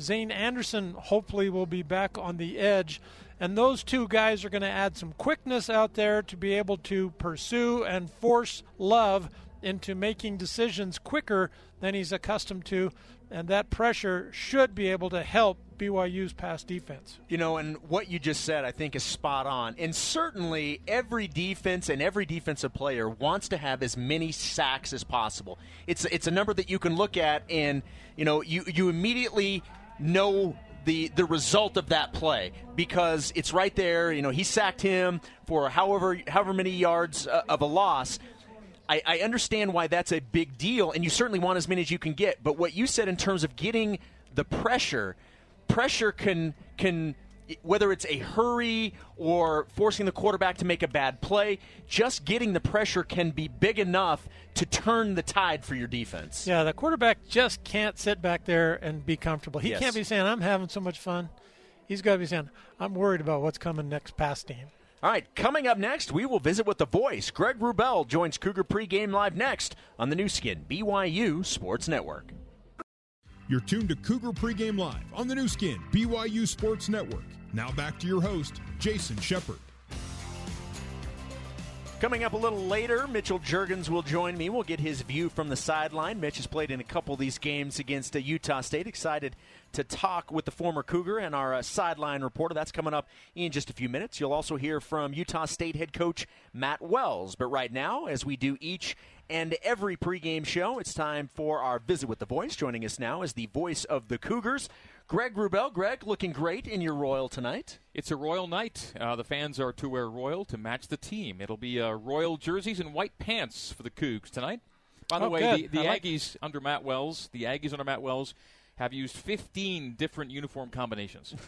Zayne Anderson hopefully will be back on the edge. And those two guys are going to add some quickness out there to be able to pursue and force Love into making decisions quicker than he's accustomed to. And that pressure should be able to help BYU's pass defense. You know, and what you just said, I think, is spot on. And certainly, every defense and every defensive player wants to have as many sacks as possible. It's it's a number that you can look at, and you know, you you immediately know the the result of that play because it's right there. You know, he sacked him for however however many yards uh, of a loss. I, I understand why that's a big deal, and you certainly want as many as you can get. But what you said in terms of getting the pressure, pressure can can whether it's a hurry or forcing the quarterback to make a bad play, just getting the pressure can be big enough to turn the tide for your defense. Yeah, the quarterback just can't sit back there and be comfortable. He Yes. can't be saying, I'm having so much fun. He's got to be saying, I'm worried about what's coming next past game. All right, coming up next, we will visit with the voice. Greg Wrubell joins Cougar pregame live next on the Nu Skin BYU Sports Network. You're tuned to Cougar Pregame Live on the Nu Skin, BYU Sports Network. Now back to your host, Jason Shepard. Coming up a little later, Mitchell Juergens will join me. We'll get his view from the sideline. Mitch has played in a couple of these games against uh, Utah State. Excited to talk with the former Cougar and our uh, sideline reporter. That's coming up in just a few minutes. You'll also hear from Utah State head coach Matt Wells. But right now, as we do each and every pregame show, it's time for our visit with the voice. Joining us now is the voice of the Cougars, Greg Wrubell, Greg, looking great in your Royal tonight. It's a royal night. Uh, the fans are to wear royal to match the team. It'll be uh, royal jerseys and white pants for the Cougs tonight. By the Oh, way, good. the, the I like- Aggies under Matt Wells, the Aggies under Matt Wells, have used 15 different uniform combinations.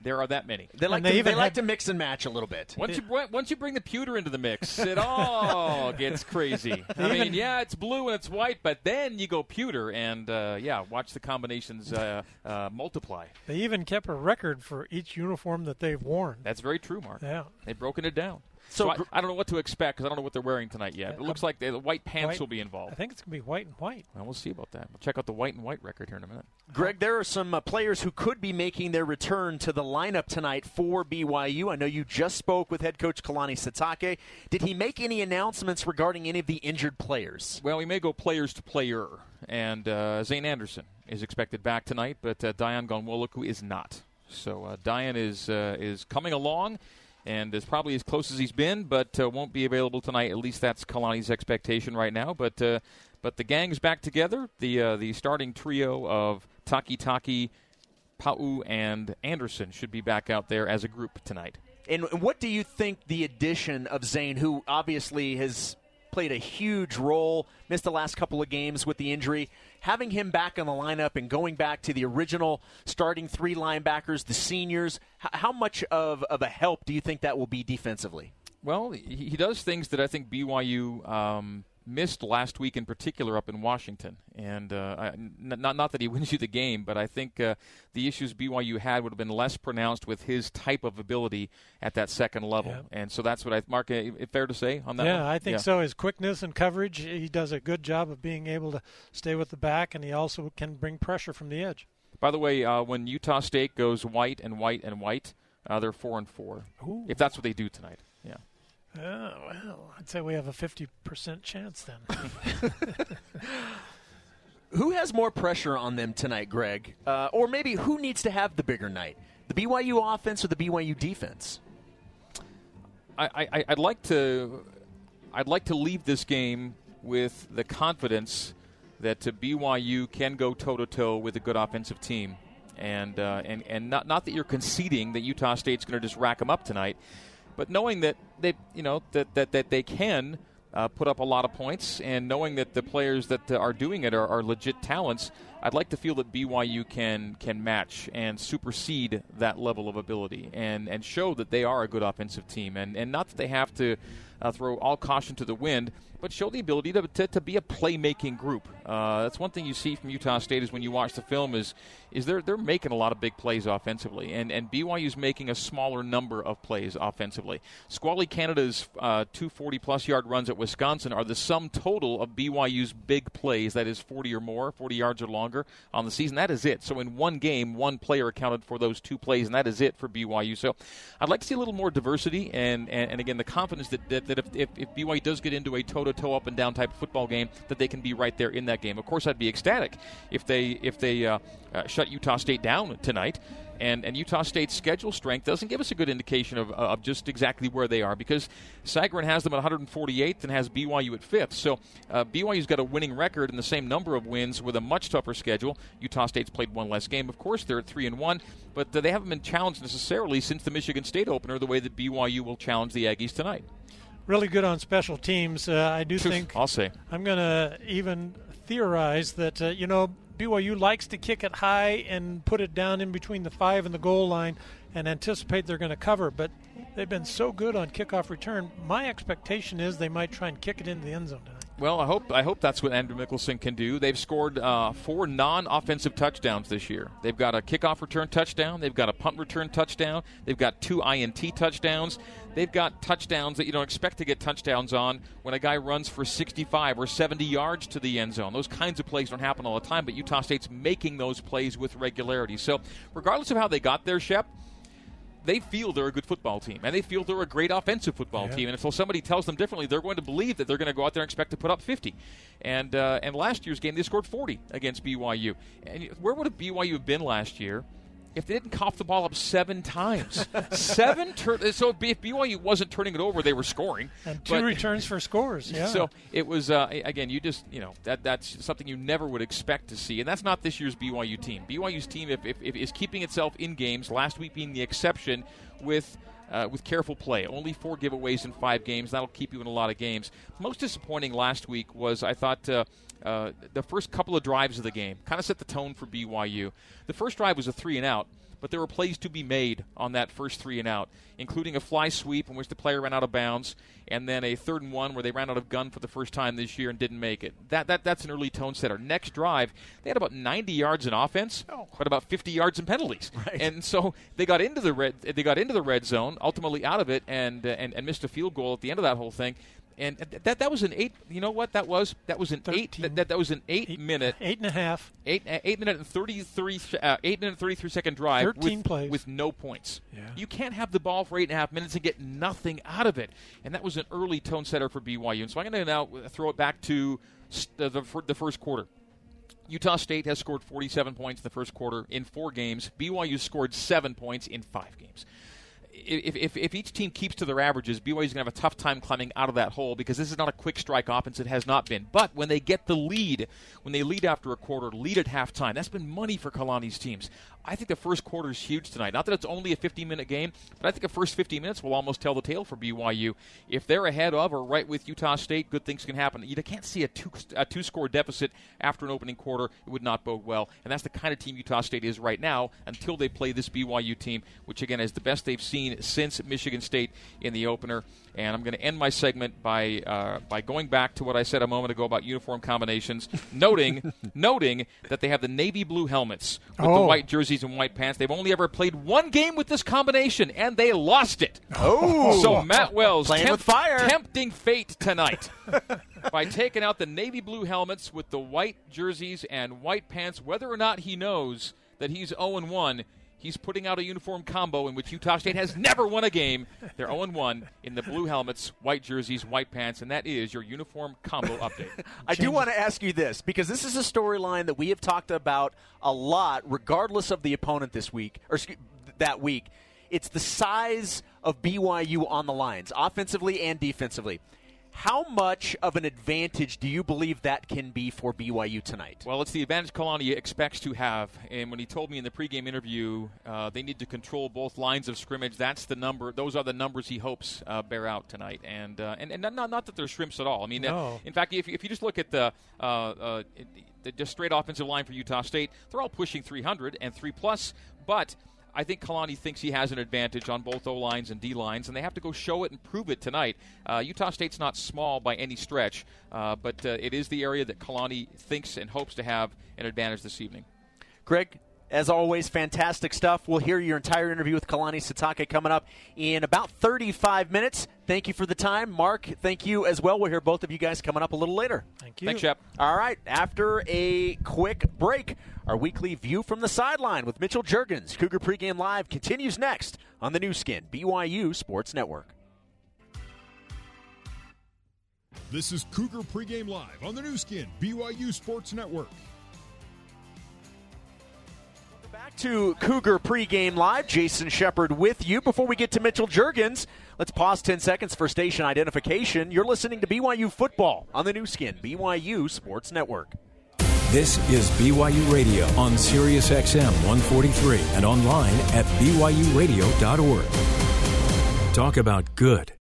there are that many. They like, they to, even they like to mix and match a little bit. Once you once you bring the pewter into the mix, it all gets crazy. I mean, yeah, it's blue and it's white, but then you go pewter, and uh, yeah, watch the combinations uh, uh, multiply. They even kept a record for each uniform that they've worn. That's very true, Mark. Yeah. They've broken it down. So So, I, I don't know what to expect because I don't know what they're wearing tonight yet. But it looks like the, the white pants White- will be involved. I think it's going to be white and white. Well, we'll see about that. We'll check out the white and white record here in a minute. Greg, there are some uh, players who could be making their return to the lineup tonight for BYU. I know you just spoke with head coach Kalani Sitake. Did he make any announcements regarding any of the injured players? Well, we may go players to player, and uh, Zayne Anderson is expected back tonight, but uh, Dayan Ghanwoloku is not. So uh, Dayan is uh, is coming along, and is probably as close as he's been, but uh, won't be available tonight. At least that's Kalani's expectation right now. But uh, but the gang's back together. The uh, the starting trio of Taki Taki, Pau'u, and Anderson should be back out there as a group tonight. And what do you think the addition of Zayne, who obviously has played a huge role, missed the last couple of games with the injury, having him back in the lineup and going back to the original starting three linebackers, the seniors, how much of, of a help do you think that will be defensively? Well, he, does things that I think BYU um, missed last week in particular up in Washington. And uh, I, not not that he wins you the game, but I think uh, the issues BYU had would have been less pronounced with his type of ability at that second level. Yeah. And so that's what I Mark. Uh, fair to say on that. Yeah, one? I think yeah. so. His quickness and coverage, he does a good job of being able to stay with the back, and he also can bring pressure from the edge. By the way, uh, when Utah State goes white and white and white, uh, they're four and four. Ooh. If that's what they do tonight. Yeah. Oh, well, I'd say we have a 50% chance then. who has more pressure on them tonight, Greg? Uh, or maybe who needs to have the bigger night? The BYU offense or the BYU defense? I, I, I'd like to I'd like to leave this game with the confidence that BYU can go toe to toe with a good offensive team, and uh, and and not not that you're conceding that Utah State's going to just rack them up tonight, but knowing that they, you know, that that, that they can uh, put up a lot of points, and knowing that the players that are doing it are, are, legit talents, I'd like to feel that BYU can can match and supersede that level of ability, and and show that they are a good offensive team, and and not that they have to uh, throw all caution to the wind, but show the ability to, to, to be a playmaking group. Uh, that's one thing you see from Utah State is when you watch the film is is they're they're making a lot of big plays offensively, and and BYU's making a smaller number of plays offensively. Squally Canada's uh, 240 plus yard runs at Wisconsin are the sum total of BYU's big plays. That is 40 or more, 40 yards or longer on the season. That is it. So in one game, one player accounted for those two plays, and that is it for BYU. So I'd like to see a little more diversity, and and, and again the confidence that that, that if, if, if BYU does get into a toe to toe up and down type of football game, that they can be right there in that game. Of course, I'd be ecstatic if they if they uh, uh, shut Utah State down tonight. And, and Utah State's schedule strength doesn't give us a good indication of, of just exactly where they are because Sagarin has them at 148th and has BYU at 5th. So uh, BYU's got a winning record and the same number of wins with a much tougher schedule. Utah State's played one less game. Of course, they're at 3 and 1, but uh, they haven't been challenged necessarily since the Michigan State opener the way that BYU will challenge the Aggies tonight really good on special teams. Uh, I do think I'll say I'm going to even theorize that uh, you know BYU likes to kick it high and put it down in between the five and the goal line and anticipate they're going to cover. But they've been so good on kickoff return. My expectation is they might try and kick it into the end zone tonight. Well, I hope I hope that's what Andrew Mickelson can do. They've scored uh, four non-offensive touchdowns this year. They've got a kickoff return touchdown. They've got a punt return touchdown. They've got two INT touchdowns. They've got touchdowns that you don't expect to get touchdowns on when a guy runs for 65 or 70 yards to the end zone. Those kinds of plays don't happen all the time, but Utah State's making those plays with regularity. So, regardless of how they got there, Shep, they feel they're a good football team and they feel they're a great offensive football yeah. team. And until somebody tells them differently, they're going to believe that they're going to go out there and expect to put up 50. And uh, and last year's game, they scored 40 against BYU. And where would have BYU have been last year? If they didn't cough the ball up seven times. seven tur- so if BYU wasn't turning it over, they were scoring. And two but, returns for scores. Yeah. So it was uh, again, you just you know that that's something you never would expect to see, and that's not this year's BYU team. BYU's team, if, if, if is keeping itself in games. Last week being the exception with. Uh, with careful play. Only four giveaways in five games. That'll keep you in a lot of games. Most disappointing last week was I thought uh, uh, the first couple of drives of the game kind of set the tone for BYU. The first drive was a three and out, but there were plays to be made on that first three and out, including a fly sweep in which the player ran out of bounds, and then a third and one where they ran out of gun for the first time this year and didn't make it. That, that that's an early tone setter. Next drive, they had about 90 yards in offense, oh. but about 50 yards in penalties, right. and so they got into the red they got into the red zone, ultimately out of it, and uh, and, and missed a field goal at the end of that whole thing and that that was an eight. You know what that was? That was an 13, eight. That, that was an eight, eight, minute, eight and a half, eight eight minute and thirty three, uh, eight minute thirty three second drive. Thirteen with, plays with no points. Yeah. You can't have the ball for eight and a half minutes and get nothing out of it. And that was an early tone setter for BYU. And so I'm going to now throw it back to the, the, the first quarter. Utah State has scored 47 points in the first quarter in four games. BYU scored seven points in five games if, if, if each team keeps to their averages, BYU is going to have a tough time climbing out of that hole because this is not a quick strike offense. It has not been. But when they get the lead, when they lead after a quarter, lead at halftime, that's been money for Kalani's teams. I think the first quarter is huge tonight. Not that it's only a 50 minute game, but I think the first 50 minutes will almost tell the tale for BYU. If they're ahead of or right with Utah State, good things can happen. You can't see a two, a two score deficit after an opening quarter. It would not bode well. And that's the kind of team Utah State is right now until they play this BYU team, which again is the best they've seen since Michigan State in the opener. And I'm going to end my segment by uh, by going back to what I said a moment ago about uniform combinations, noting noting that they have the navy blue helmets with Oh. the white jerseys and white pants. They've only ever played one game with this combination, and they lost it. Oh. so Matt Wells Playing with fire. tempting fate tonight by taking out the navy blue helmets with the white jerseys and white pants. Whether or not he knows that he's 0 1, he's putting out a uniform combo in which Utah State has never won a game. They're 0 1 in the blue helmets, white jerseys, white pants, and that is your uniform combo update. I do want to ask you this because this is a storyline that we have talked about a lot, regardless of the opponent this week or excuse- that week. It's the size of BYU on the lines, offensively and defensively. How much of an advantage do you believe that can be for BYU tonight? Well, it's the advantage Kalani expects to have. And when he told me in the pregame interview uh, they need to control both lines of scrimmage, that's the number. Those are the numbers he hopes uh, bear out tonight. And uh, and, and not, not that they're shrimps at all. I mean, uh, No. in fact, if, if you just look at the, uh, uh, the just straight offensive line for Utah State, they're all pushing 300 and three plus. But I think Kalani thinks he has an advantage on both O lines and D lines, and they have to go show it and prove it tonight. Uh, Utah State's not small by any stretch, uh, but uh, it is the area that Kalani thinks and hopes to have an advantage this evening. Greg, as always, fantastic stuff. We'll hear your entire interview with Kalani Sitake coming up in about 35 minutes. Thank you for the time. Mark, thank you as well. We'll hear both of you guys coming up a little later. Thank you. Thanks, Shep. All right, after a quick break, our weekly view from the sideline with Mitchell Juergens, Cougar Pregame Live, continues next on the Nu Skin, BYU Sports Network. This is Cougar Pregame Live on the Nu Skin, BYU Sports Network. To Cougar Pregame Live. Jason Shepard with you. Before we get to Mitchell Juergens, let's pause 10 seconds for station identification. You're listening to BYU Football on the Nu Skin, BYU Sports Network. This is BYU Radio on Sirius XM 143 and online at BYURadio.org. Talk about good.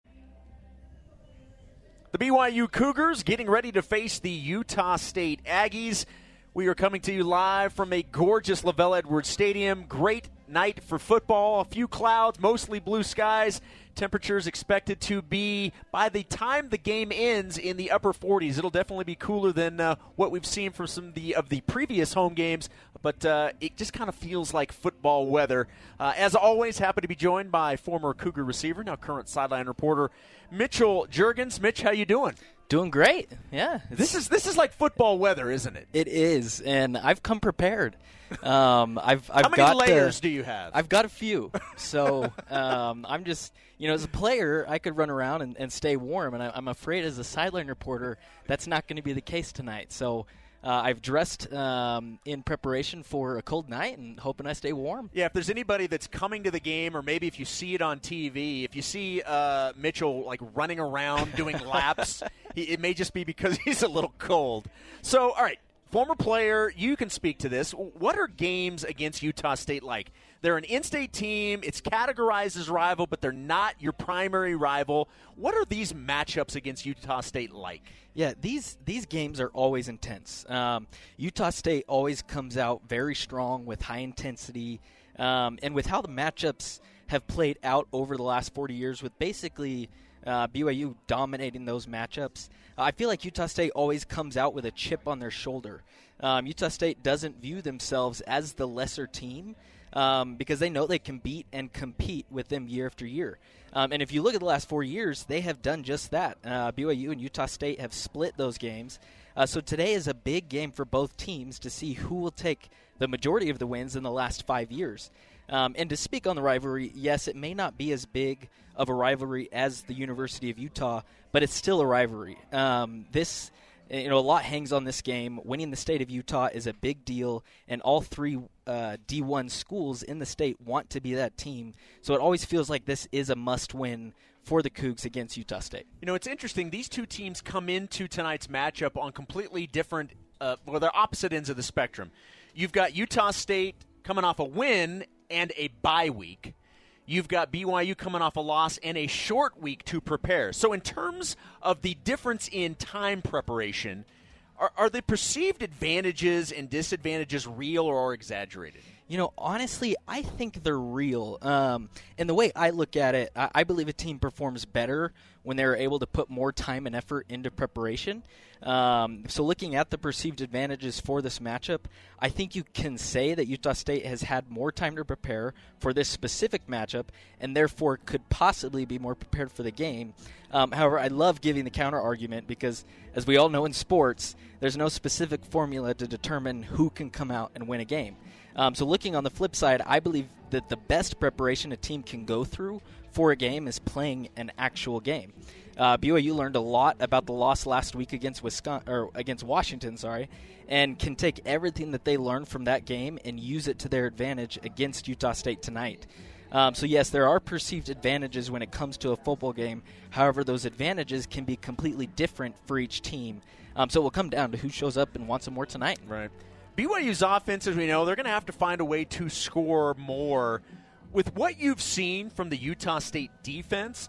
The BYU Cougars getting ready to face the Utah State Aggies. We are coming to you live from a gorgeous LaVell Edwards Stadium. Great night for football. A few clouds, mostly blue skies. Temperatures expected to be, by the time the game ends, in the upper 40s. It'll definitely be cooler than uh, what we've seen from some of the, of the previous home games, but uh, it just kind of feels like football weather. Uh, as always, happy to be joined by former Cougar receiver, now current sideline reporter, Mitchell Juergens. Mitch, how you doing? Doing great. Yeah. This is this is like football weather, isn't it? It is, and I've come prepared. Um, I've I've How many got layers the- do you have? I've got a few. So um, I'm just you know as a player I could run around and, and stay warm, and I, I'm afraid as a sideline reporter that's not going to be the case tonight. So. Uh, I've dressed um, in preparation for a cold night and hoping I stay warm. Yeah, if there's anybody that's coming to the game, or maybe if you see it on TV, if you see uh, Mitchell like running around doing laps, he, it may just be because he's a little cold. So, all right, former player, you can speak to this. What are games against Utah State like? They're an in-state team. It's categorized as rival, but they're not your primary rival. What are these matchups against Utah State like? Yeah, these these games are always intense. Um, Utah State always comes out very strong with high intensity, um, and with how the matchups have played out over the last 40 years, with basically uh, BYU dominating those matchups. I feel like Utah State always comes out with a chip on their shoulder. Um, Utah State doesn't view themselves as the lesser team um, because they know they can beat and compete with them year after year. Um, and if you look at the last four years, they have done just that. Uh, BYU and Utah State have split those games. Uh, so today is a big game for both teams to see who will take the majority of the wins in the last five years. Um, and to speak on the rivalry, yes, it may not be as big of a rivalry as the University of Utah, but it's still a rivalry. Um, this you know, a lot hangs on this game. Winning the state of Utah is a big deal, and all three uh, D1 schools in the state want to be that team. So it always feels like this is a must-win for the Cougs against Utah State. You know, it's interesting. These two teams come into tonight's matchup on completely different, uh, well, they're opposite ends of the spectrum. You've got Utah State coming off a win and a bye week. You've got BYU coming off a loss and a short week to prepare. So, in terms of the difference in time preparation, are, are the perceived advantages and disadvantages real or exaggerated? You know, honestly, I think they're real. Um, and the way I look at it, I, I, believe a team performs better when they're able to put more time and effort into preparation. Um, so, looking at the perceived advantages for this matchup, I think you can say that Utah State has had more time to prepare for this specific matchup and therefore could possibly be more prepared for the game. Um, however, I love giving the counter argument because, as we all know in sports, there's no specific formula to determine who can come out and win a game. Um, so, looking on the flip side, I believe that the best preparation a team can go through for a game is playing an actual game. Uh, BYU learned a lot about the loss last week against Wisconsin or against Washington, sorry, and can take everything that they learned from that game and use it to their advantage against Utah State tonight. Um, so yes, there are perceived advantages when it comes to a football game. However, those advantages can be completely different for each team. Um, so it will come down to who shows up and wants it more tonight. Right. BYU's offense, as we know, they're going to have to find a way to score more. With what you've seen from the Utah State defense,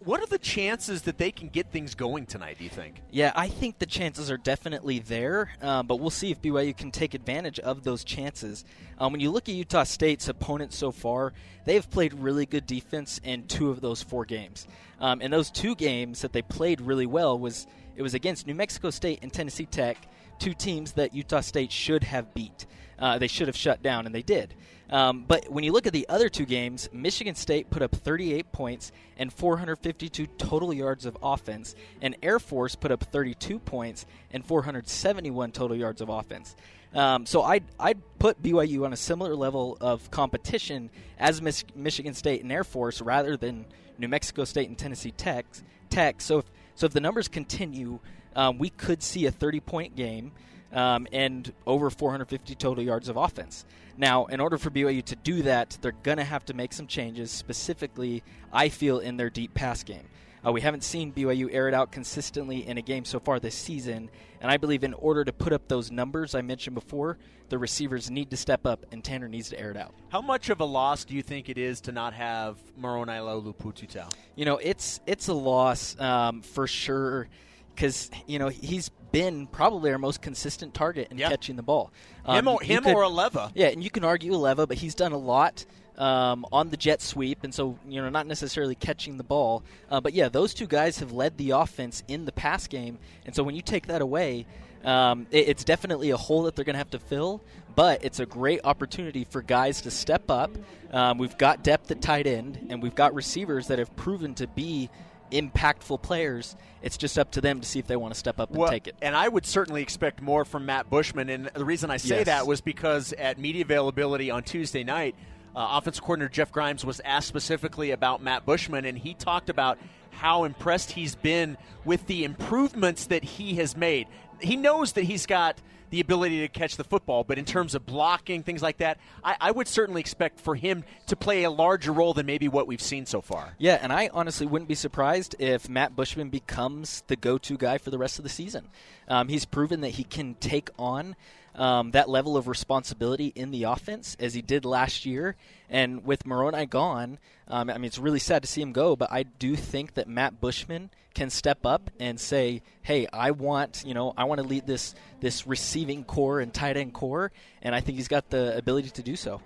what are the chances that they can get things going tonight, do you think? Yeah, I think the chances are definitely there, uh, but we'll see if BYU can take advantage of those chances. Um, when you look at Utah State's opponents so far, they've played really good defense in two of those four games. Um, and those two games that they played really well was it was against New Mexico State and Tennessee Tech two teams that Utah State should have beat. Uh, they should have shut down, and they did. Um, but when you look at the other two games, Michigan State put up 38 points and 452 total yards of offense, and Air Force put up 32 points and 471 total yards of offense. Um, so I'd, I'd put BYU on a similar level of competition as Mich- Michigan State and Air Force rather than New Mexico State and Tennessee Tech. Tech. So if, so if the numbers continue, um, we could see a 30 point game um, and over 450 total yards of offense. Now, in order for BYU to do that, they're going to have to make some changes, specifically, I feel, in their deep pass game. Uh, we haven't seen BYU air it out consistently in a game so far this season, and I believe in order to put up those numbers I mentioned before, the receivers need to step up, and Tanner needs to air it out. How much of a loss do you think it is to not have Moroni Laulu You know, it's it's a loss um, for sure because you know he's been probably our most consistent target in catching the ball. Um, him or, him could, or Aleva. Yeah, and you can argue Aleva, but he's done a lot um, on the jet sweep, and so you know not necessarily catching the ball. Uh, but yeah, those two guys have led the offense in the pass game, and so when you take that away. Um, it, it's definitely a hole that they're going to have to fill, but it's a great opportunity for guys to step up. Um, we've got depth at tight end, and we've got receivers that have proven to be impactful players. It's just up to them to see if they want to step up and well, take it. And I would certainly expect more from Matt Bushman. And the reason I say yes. that was because at media availability on Tuesday night, uh, offensive coordinator Jeff Grimes was asked specifically about Matt Bushman, and he talked about how impressed he's been with the improvements that he has made. He knows that he's got – the ability to catch the football, but in terms of blocking, things like that, I, I, would certainly expect for him to play a larger role than maybe what we've seen so far. Yeah, and I honestly wouldn't be surprised if Matt Bushman becomes the go to guy for the rest of the season. Um, he's proven that he can take on um, that level of responsibility in the offense as he did last year. And with Moroni gone, um, I mean, it's really sad to see him go, but I do think that Matt Bushman can step up and say, "Hey, I want you know I want to lead this this receiving corps and tight end corps," and I think he's got the ability to do so.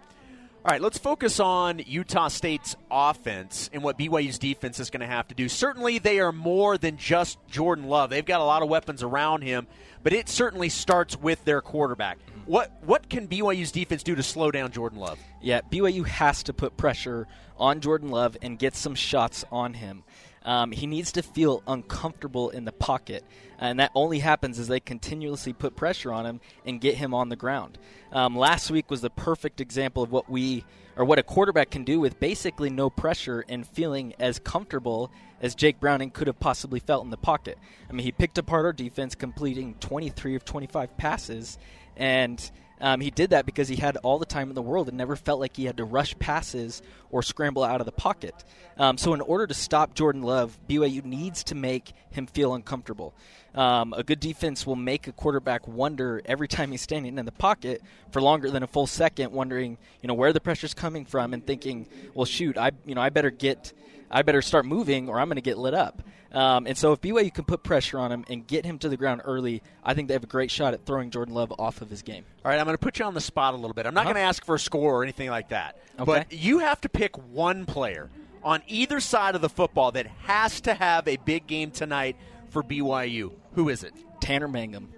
All right, let's focus on Utah State's offense and what BYU's defense is going to have to do. Certainly, they are more than just Jordan Love. They've got a lot of weapons around him, but it certainly starts with their quarterback. what what can BYU's defense do to slow down Jordan Love? Yeah, BYU has to put pressure on Jordan Love and get some shots on him. Um, he needs to feel uncomfortable in the pocket, and that only happens as they continuously put pressure on him and get him on the ground. Um, last week was the perfect example of what we or what a quarterback can do with basically no pressure and feeling as comfortable as Jake Browning could have possibly felt in the pocket. I mean, he picked apart our defense, completing 23 of 25 passes, and um, he did that because he had all the time in the world and never felt like he had to rush passes or scramble out of the pocket. Um, so, in order to stop Jordan Love, BYU needs to make him feel uncomfortable. Um, a good defense will make a quarterback wonder every time he's standing in the pocket for longer than a full second, wondering, you know, where the pressure's coming from, and thinking, well, shoot, I, you know, I better get, I better start moving, or I'm going to get lit up. Um, and so, if BYU can put pressure on him and get him to the ground early, I think they have a great shot at throwing Jordan Love off of his game. All right, I'm going to put you on the spot a little bit. I'm not Uh-huh. going to ask for a score or anything like that. Okay. But you have to pick one player on either side of the football that has to have a big game tonight for BYU. Who is it? Tanner Mangum.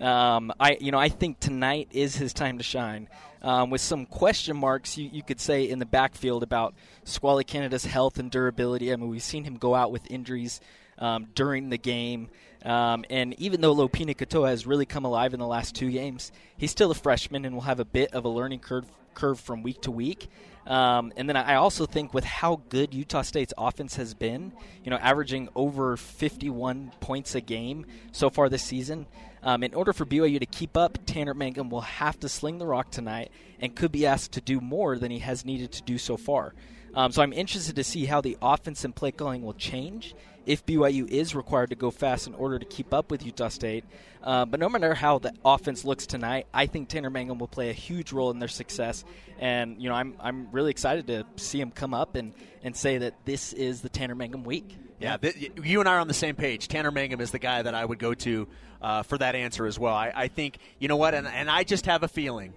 Um, I, you know, I think tonight is his time to shine. Um, with some question marks, you, you could say in the backfield about Squally Canada's health and durability. I mean, we've seen him go out with injuries um, during the game, um, and even though Lopini Katoa has really come alive in the last two games, he's still a freshman and will have a bit of a learning curve curve from week to week. Um, and then I also think with how good Utah State's offense has been, you know, averaging over 51 points a game so far this season, um, in order for BYU to keep up, Tanner Mangum will have to sling the rock tonight and could be asked to do more than he has needed to do so far. Um, so I'm interested to see how the offense and play calling will change if BYU is required to go fast in order to keep up with Utah State. Uh, but no matter how the offense looks tonight, I think Tanner Mangum will play a huge role in their success. And you know, I'm I'm really excited to see him come up and, and say that this is the Tanner Mangum week. Yeah, th- you and I are on the same page. Tanner Mangum is the guy that I would go to uh, for that answer as well. I, I think, you know what, and, and I just have a feeling.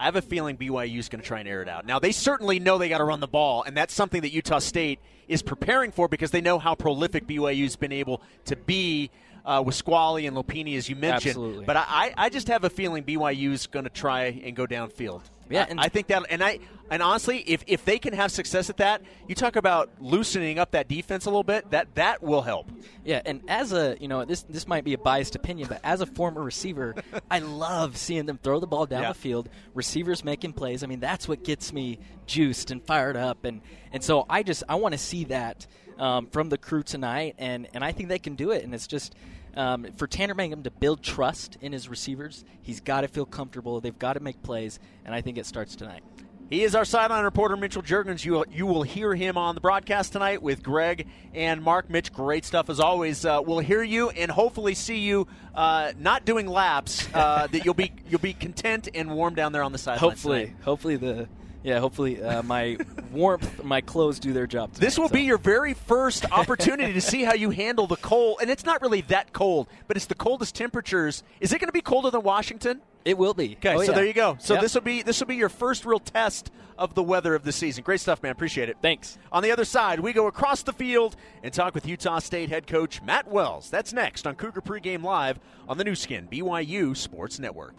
I have a feeling BYU is going to try and air it out. Now, they certainly know they got to run the ball, and that's something that Utah State is preparing for because they know how prolific BYU's been able to be uh, with Squally and Lopini, as you mentioned. Absolutely. But I, I just have a feeling BYU is going to try and go downfield. Yeah, I- and- I think that, and I, and honestly, if, if they can have success at that, you talk about loosening up that defense a little bit. That that will help. Yeah, and as a you know this this might be a biased opinion, but as a former receiver, I love seeing them throw the ball down Yeah. the field. Receivers making plays. I mean, that's what gets me juiced and fired up, and and so I just I want to see that um, from the crew tonight, and and I think they can do it. And it's just um, for Tanner Mangum to build trust in his receivers, he's got to feel comfortable. They've got to make plays, and I think it starts tonight. He is our sideline reporter, Mitchell Juergens. You, you will hear him on the broadcast tonight with Greg and Mark. Mitch, great stuff as always. Uh, we'll hear you and hopefully see you uh, not doing laps. Uh, that you'll be you'll be content and warm down there on the sideline. Hopefully, tonight. hopefully the yeah, hopefully uh, my warmth, my clothes do their job. This will be your very first opportunity to see how you handle the cold, and it's not really that cold, but it's the coldest temperatures. Is it going to be colder than Washington? It will be. Okay, Oh, so yeah. there you go. So Yep. this will be this will be your first real test of the weather of the season. Great stuff, man. Appreciate it. Thanks. On the other side, we go across the field and talk with Utah State head coach Matt Wells. That's next on Cougar Pregame Live on the Nu Skin BYU Sports Network.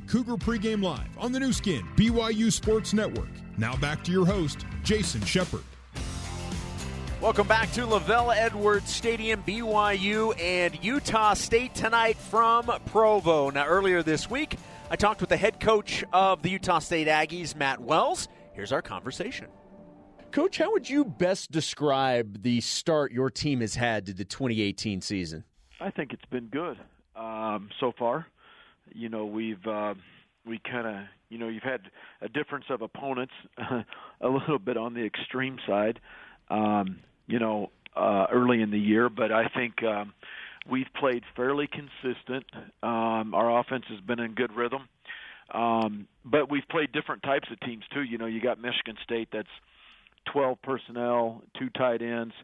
Cougar pregame live on the Nu Skin BYU Sports Network. Now back to your host, Jason Shepard. Welcome back to LaVell Edwards Stadium, BYU and Utah State tonight from Provo. Now, earlier this week, I talked with the head coach of the Utah State Aggies, Matt Wells. Here's our conversation. Coach, how would you best describe the start your team has had to the 2018 season? I think it's been good um, so far. You know, we've uh, we kind of you know you've had a difference of opponents, a little bit on the extreme side. Um, you know, uh, early in the year, but I think um, we've played fairly consistent. Um, our offense has been in good rhythm, um, but we've played different types of teams too. You know, you got Michigan State that's 12 personnel, two tight ends,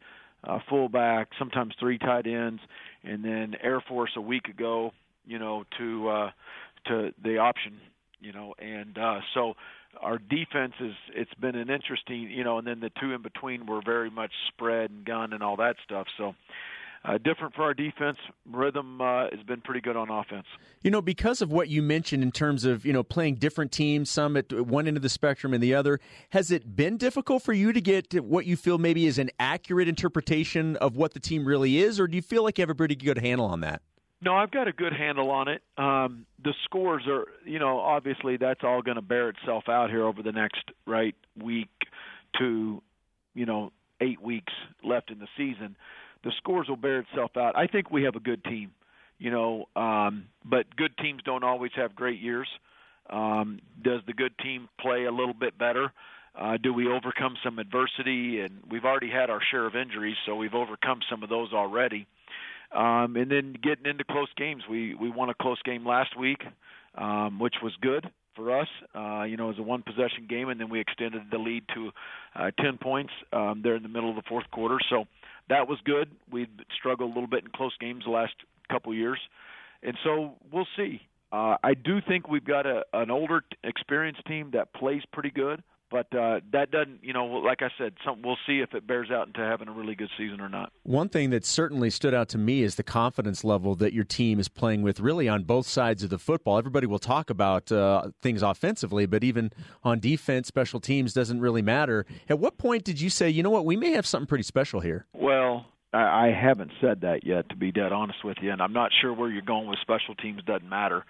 uh, fullback, sometimes three tight ends, and then Air Force a week ago, you know, to uh, to the option, you know, and uh, so our defense is it's been an interesting, you know, and then the two in between were very much spread and gun and all that stuff. So uh, different for our defense. Rhythm uh, has been pretty good on offense. You know, because of what you mentioned in terms of you know playing different teams, some at one end of the spectrum and the other, has it been difficult for you to get what you feel maybe is an accurate interpretation of what the team really is, or do you feel like you have a pretty good handle on that? No, I've got a good handle on it. Um, the scores are, you know, obviously that's all going to bear itself out here over the next right week to, you know, eight weeks left in the season. The scores will bear itself out. I think we have a good team, you know, um, but good teams don't always have great years. Um, does the good team play a little bit better? Uh, do we overcome some adversity? And we've already had our share of injuries, so we've overcome some of those already. Um, and then getting into close games, we we won a close game last week, um, which was good for us. Uh, you know, it was a one possession game, and then we extended the lead to uh, 10 points um, there in the middle of the fourth quarter. So that was good. We'd struggled a little bit in close games the last couple years, and so we'll see. Uh, I do think we've got a, an older, experienced team that plays pretty good. But uh, that doesn't, you know, like I said, some, we'll see if it bears out into having a really good season or not. One thing that certainly stood out to me is the confidence level that your team is playing with, really on both sides of the football. Everybody will talk about uh, things offensively, but even on defense, special teams doesn't really matter. At what point did you say, you know what, we may have something pretty special here? Well, I haven't said that yet, to be dead honest with you, and I'm not sure where you're going with special teams. Doesn't matter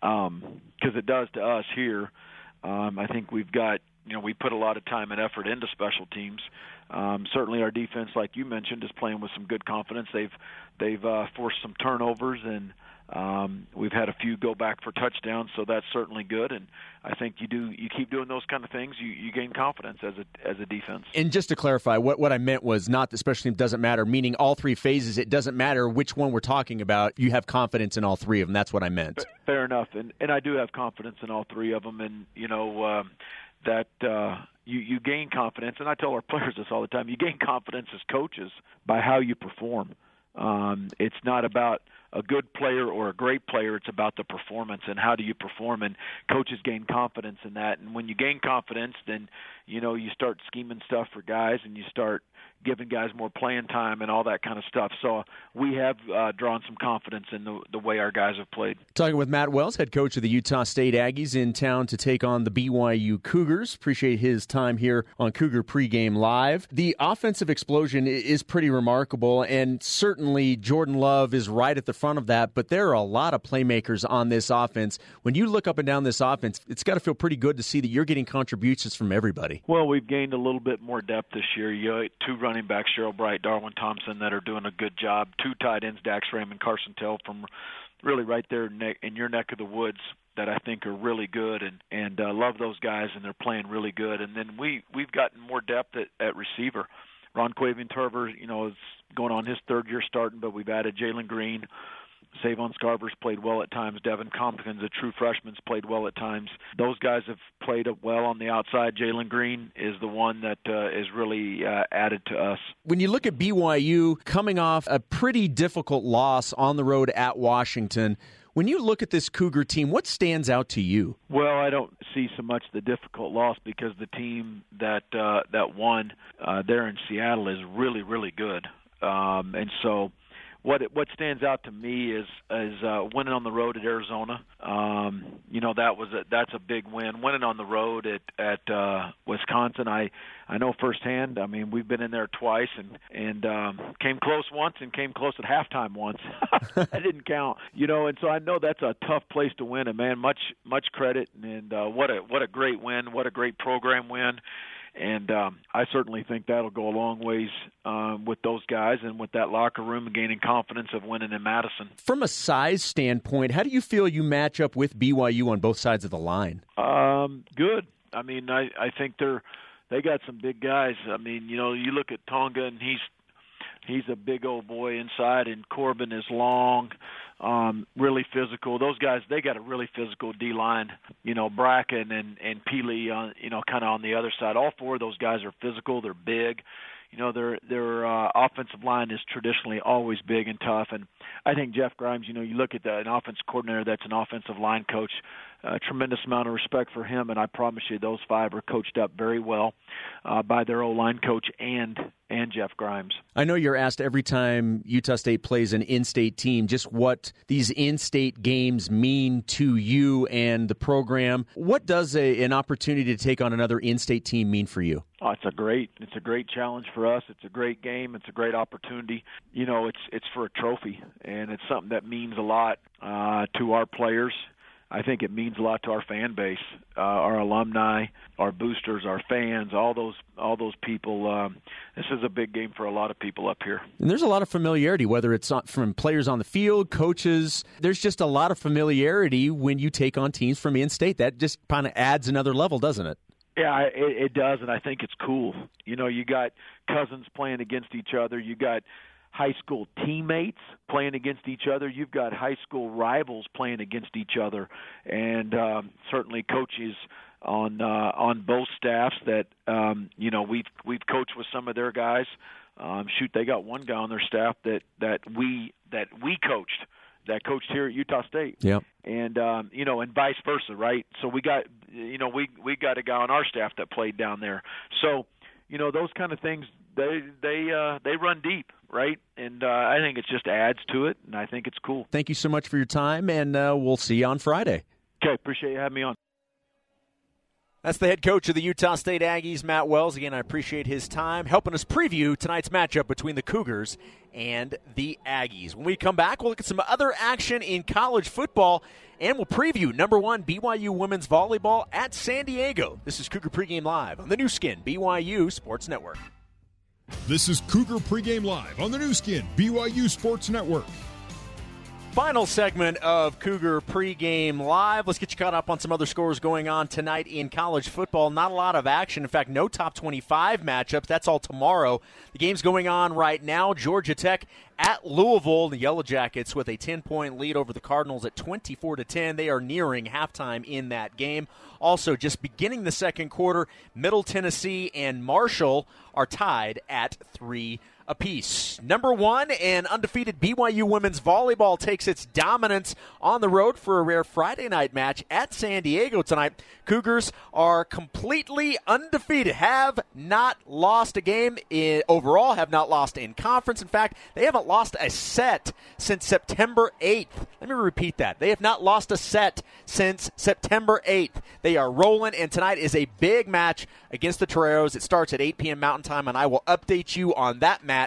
because um, it does to us here. Um, I think we've got you know we put a lot of time and effort into special teams. Um, certainly, our defense, like you mentioned, is playing with some good confidence. They've they've uh, forced some turnovers and um, we've had a few go back for touchdowns, so that's certainly good. And I think you do you keep doing those kind of things, you, you gain confidence as a as a defense. And just to clarify, what what I meant was not that special team doesn't matter, meaning all three phases. It doesn't matter which one we're talking about. You have confidence in all three of them. That's what I meant. Fair enough, and and I do have confidence in all three of them. And you know. Um, that uh, you you gain confidence, and I tell our players this all the time. You gain confidence as coaches by how you perform. Um, it's not about a good player or a great player. It's about the performance and how do you perform. And coaches gain confidence in that. And when you gain confidence, then you know you start scheming stuff for guys, and you start giving guys more playing time and all that kind of stuff. So we have uh, drawn some confidence in the, the way our guys have played. Talking with Matt Wells, head coach of the Utah State Aggies, in town to take on the BYU Cougars. Appreciate his time here on Cougar Pregame Live. The offensive explosion is pretty remarkable, and certainly Jordan Love is right at the front of that. But there are a lot of playmakers on this offense. When you look up and down this offense, it's got to feel pretty good to see that you're getting contributions from everybody. Well, we've gained a little bit more depth this year. You two running backs, Gerold Bright, Darwin Thompson, that are doing a good job. Two tight ends, Dax Raymond, Carson Tell from really right there in your neck of the woods that I think are really good and and uh, love those guys and they're playing really good. And then we we've gotten more depth at, at receiver. Ron'quavion Tarver, you know, is going on his third year starting, but we've added Jalen Greene, Savon Scarver's played well at times. Devin Thompkins, a true freshman's played well at times. Those guys have played well on the outside. Jalen Greene is the one that uh, is really uh, added to us. When you look at BYU coming off a pretty difficult loss on the road at Washington, when you look at this Cougar team, what stands out to you? Well, I don't see so much the difficult loss because the team that uh, that won uh, there in Seattle is really, really good, um, and so what what stands out to me is is uh, winning on the road at Arizona. Um, you know that was a, that's a big win. Winning on the road at at uh, Wisconsin, I I know firsthand. I mean, we've been in there twice and and um, came close once and came close at halftime once. I didn't count, you know, and so I know that's a tough place to win. And man, much much credit and uh, what a what a great win, what a great program win and um, I certainly think that'll go a long ways um, with those guys and with that locker room and gaining confidence of winning in Madison. From a size standpoint, how do you feel you match up with BYU on both sides of the line? Um, good. I mean, I I think they're they got some big guys. I mean, you know, you look at Tonga and he's he's a big old boy inside, and Corbin is long um, really physical. Those guys, they got a really physical D line. You know, Bracken and and Pili, on you know, kind of on the other side. All four of those guys are physical. They're big. you know their their uh, offensive line is traditionally always big and tough, and I think Jeff Grimes. You know, you look at the, an offense coordinator that's an offensive line coach. A tremendous amount of respect for him, and I promise you, those five are coached up very well uh, by their O line coach and and Jeff Grimes. I know you're asked every time Utah State plays an in-state team just what these in-state games mean to you and the program. What does a, an opportunity to take on another in-state team mean for you? Oh, it's a great it's a great challenge for us. It's a great game. It's a great opportunity. You know, it's it's for a trophy, and it's something that means a lot uh, to our players I think it means a lot to our fan base, uh, our alumni, our boosters, our fans, all those all those people. Um, this is a big game for a lot of people up here. And there's a lot of familiarity, whether it's from players on the field, coaches. There's just a lot of familiarity when you take on teams from in-state. That just kind of adds another level, doesn't it? Yeah, it, it does, and I think it's cool. You know, you got cousins playing against each other. You got high school teammates playing against each other. You've got high school rivals playing against each other, and um, certainly coaches on uh, on both staffs that um, you know we've we've coached with some of their guys. Um, shoot, they got one guy on their staff that that we that we coached that coached here at Utah State. Yep. And um, you know, and vice versa, right? So we got you know we we got a guy on our staff that played down there. So you know those kind of things they they uh, they run deep, right? And uh, I think it just adds to it, and I think it's cool. Thank you so much for your time, and uh, we'll see you on Friday. Okay, appreciate you having me on. That's the head coach of the Utah State Aggies, Matt Wells. Again, I appreciate his time helping us preview tonight's matchup between the Cougars and the Aggies. When we come back, we'll look at some other action in college football and we'll preview number one BYU women's volleyball at San Diego. This is Cougar Pregame Live on the Nu Skin BYU Sports Network. This is Cougar Pregame Live on the Nu Skin BYU Sports Network. Final segment of Cougar pregame live. Let's get you caught up on some other scores going on tonight in college football. Not a lot of action. In fact, no top 25 matchups. That's all tomorrow. The game's going on right now. Georgia Tech at Louisville. The Yellow Jackets with a 10 point lead over the Cardinals at 24 to 10. They are nearing halftime in that game. Also, just beginning the second quarter, Middle Tennessee and Marshall are tied at 3 apiece. Number one and undefeated BYU women's volleyball takes its dominance on the road for a rare Friday night match at San Diego tonight. Cougars are completely undefeated, have not lost a game in, overall, have not lost in conference. In fact, they haven't lost a set since September 8th. Let me repeat that. They have not lost a set since September 8th. They are rolling, and tonight is a big match against the Toreros. It starts at 8 p.m. Mountain Time, and I will update you on that match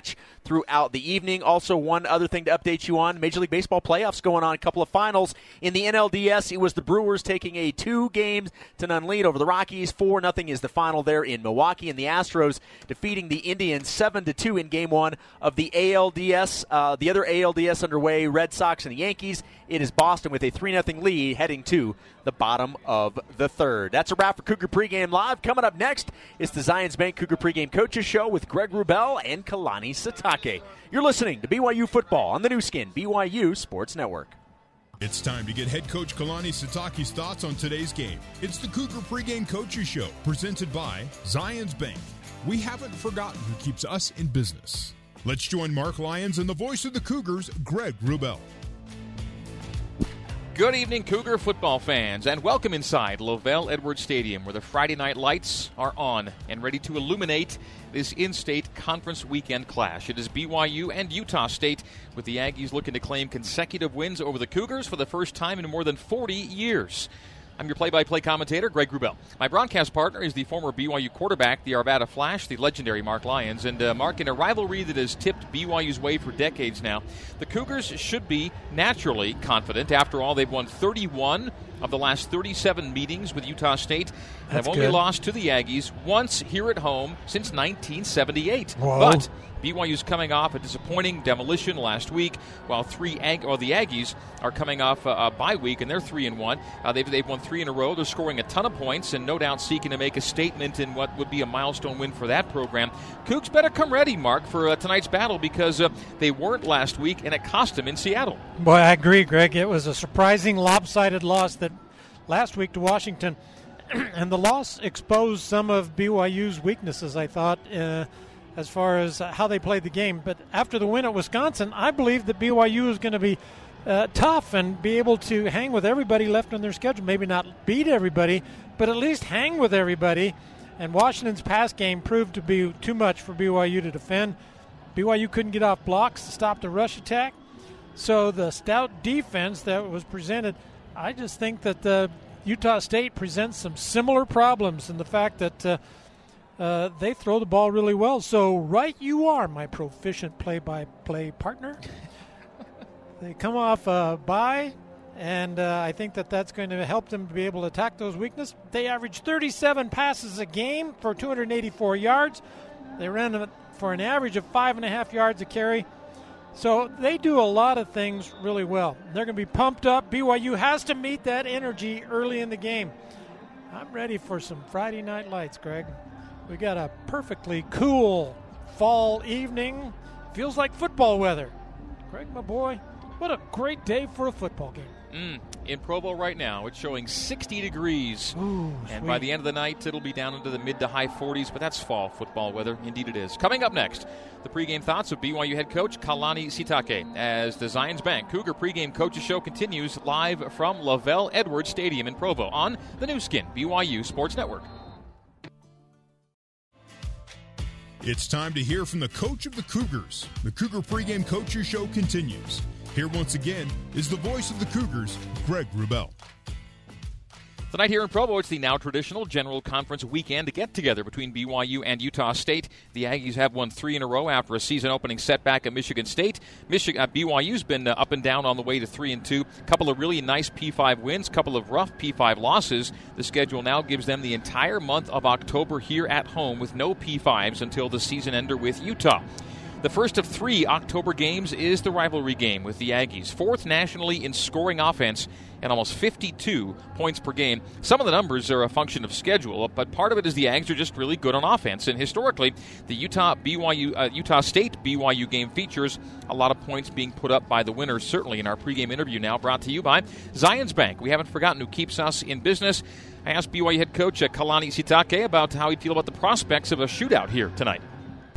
throughout the evening. Also, one other thing to update you on Major League Baseball playoffs going on, a couple of finals. In the NLDS, it was the Brewers taking a two games to none lead over the Rockies. 4 0 is the final there in Milwaukee, and the Astros defeating the Indians 7 to 2 in game one of the ALDS. Uh, the other ALDS underway, Red Sox and the Yankees. It is Boston with a 3 0 lead heading to the bottom of the third. That's a wrap for Cougar Pregame Live. Coming up next is the Zions Bank Cougar Pregame Coaches Show with Greg Wrubell and Kalani Sitake. You're listening to BYU Football on the Nu Skin, BYU Sports Network. It's time to get head coach Kalani Sitake's thoughts on today's game. It's the Cougar Pregame Coaches Show, presented by Zions Bank. We haven't forgotten who keeps us in business. Let's join Mark Lyons and the voice of the Cougars, Greg Wrubell. Good evening, Cougar football fans, and welcome inside LaVell Edwards Stadium, where the Friday night lights are on and ready to illuminate this in state conference weekend clash. It is BYU and Utah State, with the Aggies looking to claim consecutive wins over the Cougars for the first time in more than 40 years. I'm your play-by-play commentator, Greg Wrubell. My broadcast partner is the former BYU quarterback, the Arvada Flash, the legendary Mark Lyons. And uh, Mark, in a rivalry that has tipped BYU's way for decades now, the Cougars should be naturally confident. After all, they've won 31 of the last 37 meetings with Utah State and have only good. lost to the Aggies once here at home since 1978. Whoa. But BYU's coming off a disappointing demolition last week, while three Ag- well, the Aggies are coming off a, a bye week and they're three and one. Uh, they've they've won three in a row. They're scoring a ton of points and no doubt seeking to make a statement in what would be a milestone win for that program. Cougs better come ready, Mark, for uh, tonight's battle because uh, they weren't last week and it cost them in Seattle. Boy, I agree, Greg. It was a surprising lopsided loss that last week to Washington, and the loss exposed some of BYU's weaknesses. I thought. Uh, as far as how they played the game. But after the win at Wisconsin, I believe that BYU is going to be uh, tough and be able to hang with everybody left on their schedule. Maybe not beat everybody, but at least hang with everybody. And Washington's pass game proved to be too much for BYU to defend. BYU couldn't get off blocks to stop the rush attack. So the stout defense that was presented, I just think that the Utah State presents some similar problems in the fact that uh, uh, they throw the ball really well. So right you are, my proficient play-by-play partner. they come off a bye, and uh, I think that that's going to help them to be able to attack those weaknesses. They averaged 37 passes a game for 284 yards. They ran for an average of five and a half yards a carry. So they do a lot of things really well. They're going to be pumped up. BYU has to meet that energy early in the game. I'm ready for some Friday night lights, Greg. We got a perfectly cool fall evening. Feels like football weather. Greg, my boy, what a great day for a football game. Mm, in Provo right now, it's showing 60 degrees. Ooh, and by the end of the night, it'll be down into the mid to high 40s, but that's fall football weather. Indeed, it is. Coming up next, the pregame thoughts of BYU head coach Kalani Sitake as the Zions Bank Cougar pregame coaches show continues live from LaVell Edwards Stadium in Provo on the Nu Skin, BYU Sports Network. It's time to hear from the coach of the Cougars. The Cougar pregame coaches show continues. Here once again is the voice of the Cougars, Greg Wrubell. Tonight here in Provo, it's the now traditional General Conference weekend get together between BYU and Utah State. The Aggies have won three in a row after a season opening setback at Michigan State. Michigan, uh, BYU's been uh, up and down on the way to three and two. A couple of really nice P5 wins, couple of rough P5 losses. The schedule now gives them the entire month of October here at home with no P5s until the season ender with Utah. The first of three October games is the rivalry game with the Aggies, fourth nationally in scoring offense and almost 52 points per game. Some of the numbers are a function of schedule, but part of it is the Ags are just really good on offense. And historically, the Utah BYU uh, Utah State BYU game features a lot of points being put up by the winners. Certainly in our pregame interview now, brought to you by Zions Bank. We haven't forgotten who keeps us in business. I asked BYU head coach uh, Kalani Sitake about how he'd feel about the prospects of a shootout here tonight.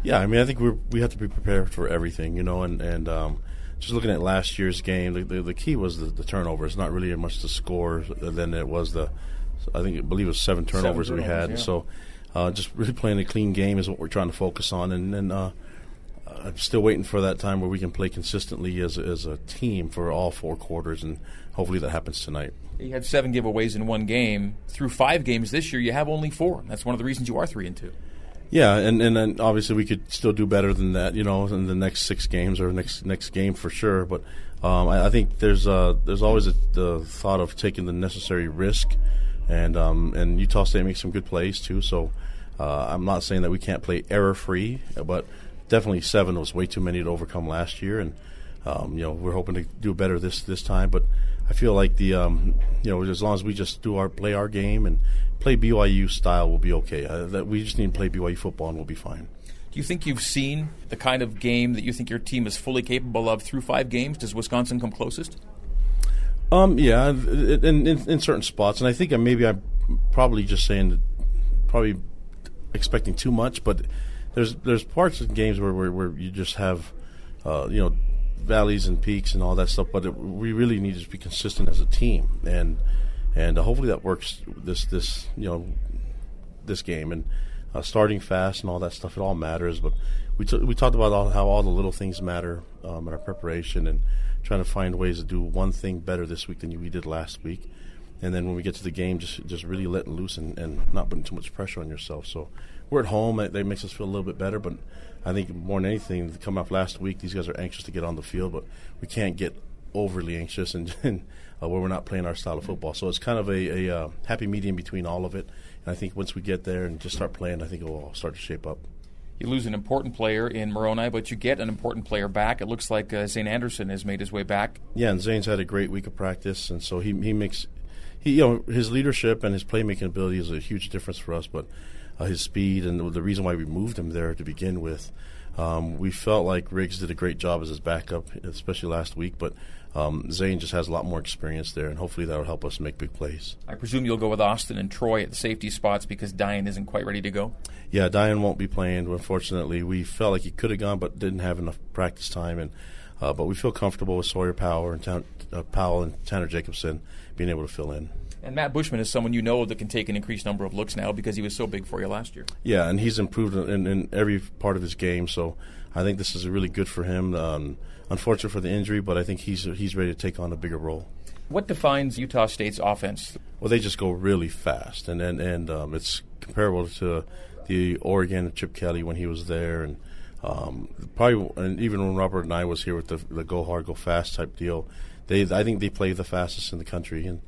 Yeah, I mean, I think we we have to be prepared for everything, you know, and and um, just looking at last year's game, the, the, the key was the, the turnover. It's not really as much the score than it was the, I think I believe it was seven turnovers, seven turnovers we had. Yeah. So, uh, just really playing a clean game is what we're trying to focus on, and then. Uh, I'm still waiting for that time where we can play consistently as, as a team for all four quarters, and hopefully that happens tonight. You had seven giveaways in one game. Through five games this year, you have only four. That's one of the reasons you are three and two. Yeah, and and obviously we could still do better than that, you know, in the next six games or next next game for sure. But um, I, I, think there's uh, there's always a, the thought of taking the necessary risk, and um, and Utah State makes some good plays too. So uh, I'm not saying that we can't play error free, but definitely seven was way too many to overcome last year, and um, you know we're hoping to do better this this time. But I feel like the um, you know as long as we just do our play our game and play BYU style we'll be okay. Uh, that we just need to play BYU football and we'll be fine. Do you think you've seen the kind of game that you think your team is fully capable of through five games? Does Wisconsin come closest? Um, yeah, in, in, in certain spots, and I think maybe I'm probably just saying that probably expecting too much, but there's there's parts of games where where, where you just have uh, you know valleys and peaks and all that stuff, but it, we really need to be consistent as a team and and uh, hopefully that works this this you know this game and uh, starting fast and all that stuff. It all matters, but we t- we talked about all, how all the little things matter um, in our preparation and trying to find ways to do one thing better this week than we did last week. And then when we get to the game, just just really letting loose and, and not putting too much pressure on yourself. So we're at home; that, makes us feel a little bit better. But I think more than anything, come off last week, these guys are anxious to get on the field, but we can't get overly anxious and, and uh, where we're not playing our style of football. So it's kind of a, a uh, happy medium between all of it. And I think once we get there and just start playing, I think it will all start to shape up. You lose an important player in Moroni, but you get an important player back. It looks like uh, Zayne Anderson has made his way back. Yeah, and Zayne's had a great week of practice, and so he he makes he you know his leadership and his playmaking ability is a huge difference for us. But uh, his speed and the reason why we moved him there to begin with, um, we felt like Riggs did a great job as his backup, especially last week. But um, Zayne just has a lot more experience there, and hopefully that'll help us make big plays. I presume you'll go with Austin and Troy at the safety spots because Dayan isn't quite ready to go. Yeah, Dayan won't be playing. Unfortunately, we felt like he could have gone, but didn't have enough practice time. And uh, but we feel comfortable with Sawyer and Tan- uh, Powell and Tanner Jacobson being able to fill in. And Matt Bushman is someone you know that can take an increased number of looks now because he was so big for you last year. Yeah, and he's improved in, in every part of his game. So I think this is really good for him. Um, unfortunate for the injury, but I think he's he's ready to take on a bigger role. What defines Utah State's offense? Well, they just go really fast, and and, and um, it's comparable to the Oregon Chip Kelly when he was there, and um, probably and even when Robert Anae was here with the, the go hard, go fast type deal. They I think they play the fastest in the country, and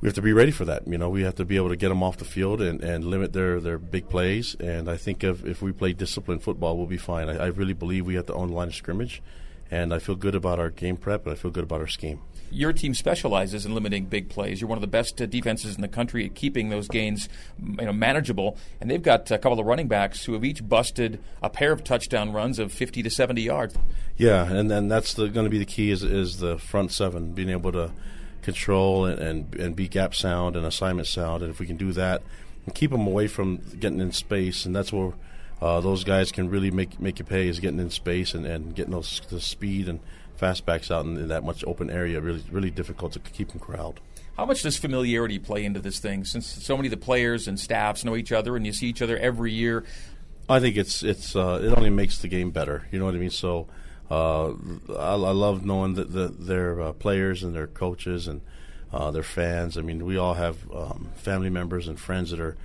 we have to be ready for that. You know, we have to be able to get them off the field and, and limit their, their big plays. And I think if, if we play disciplined football, we'll be fine. I, I really believe we have to own the line of scrimmage, and I feel good about our game prep, and I feel good about our scheme. Your team specializes in limiting big plays. You're one of the best uh, defenses in the country at keeping those gains you know, manageable. And they've got a couple of running backs who have each busted a pair of touchdown runs of 50 to 70 yards. Yeah, and then that's going to be the key is, is the front seven, being able to control and, and, and be gap sound and assignment sound. And if we can do that and keep them away from getting in space, and that's where uh, those guys can really make make you pay is getting in space and, and getting those the speed and fastbacks out in, in that much open area. Really really difficult to keep them corralled. How much does familiarity play into this thing? Since so many of the players and staffs know each other and you see each other every year. I think it's it's uh, it only makes the game better. You know what I mean? So uh, I, I, love knowing that the, their uh, players and their coaches and uh, their fans. I mean, we all have um, family members and friends that are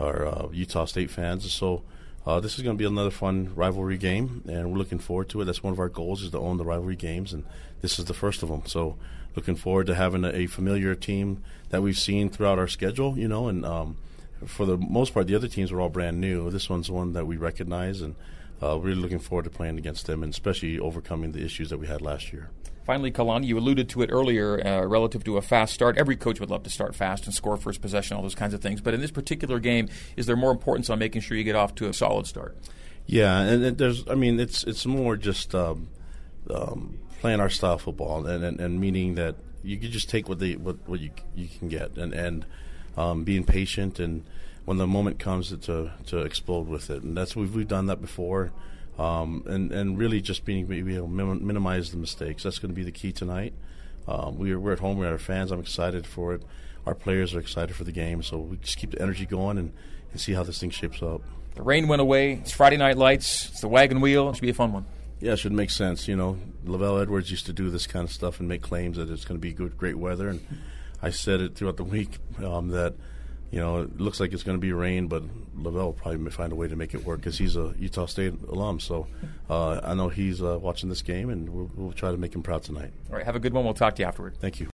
are uh, Utah State fans. So uh, this is going to be another fun rivalry game, and we're looking forward to it. That's one of our goals is to own the rivalry games, and this is the first of them. So looking forward to having a, a familiar team that we've seen throughout our schedule. You know, and um, for the most part, the other teams were all brand new. This one's one that we recognize and uh, really looking forward to playing against them and especially overcoming the issues that we had last year. Finally, Kalani, you alluded to it earlier uh, relative to a fast start. Every coach would love to start fast and score first possession, all those kinds of things. But in this particular game, is there more importance on making sure you get off to a solid start? Yeah, and there's, I mean, it's it's more just um, um, playing our style football, and, and, and, meaning that you can just take what they what, what you you can get, and and um, being patient and when the moment comes to to explode with it, and that's we've we've done that before, um, and and really just being able to minimize the mistakes. That's going to be the key tonight. Um, we're we're at home. We're our fans. I'm excited for it. Our players are excited for the game. So we just keep the energy going and, and see how this thing shapes up. The rain went away. It's Friday night lights. It's the wagon wheel. It should be a fun one. Yeah, it should make sense. You know, LaVell Edwards used to do this kind of stuff and make claims that it's going to be good, great weather. And I said it throughout the week um, that you know, it looks like it's going to be rain, but LaVell will probably find a way to make it work because he's a Utah State alum. So uh, I know he's uh, watching this game, and we'll, we'll, try to make him proud tonight. All right, have a good one. We'll talk to you afterward. Thank you.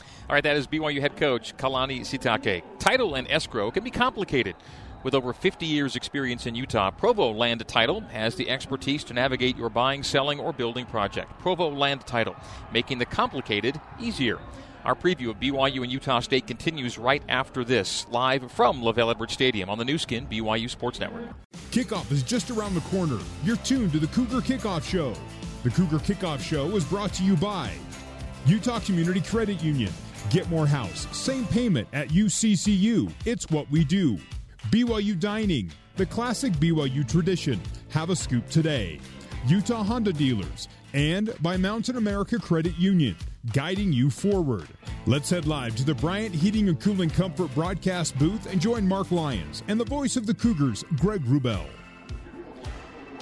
All right, that is BYU head coach Kalani Sitake. Title and escrow can be complicated. With over 50 years' experience in Utah, Provo Land Title has the expertise to navigate your buying, selling, or building project. Provo Land Title, making the complicated easier. Our preview of BYU and Utah State continues right after this, live from LaVell Edwards Stadium on the Nu Skin BYU Sports Network. Kickoff is just around the corner. You're tuned to the Cougar Kickoff Show. The Cougar Kickoff Show is brought to you by Utah Community Credit Union. Get more house, same payment at UCCU. It's what we do. BYU Dining, the classic BYU tradition. Have a scoop today. Utah Honda Dealers, and by Mountain America Credit Union guiding you forward. Let's head live to the Bryant Heating and Cooling Comfort broadcast booth and join Mark Lyons and the voice of the Cougars, Greg Wrubell.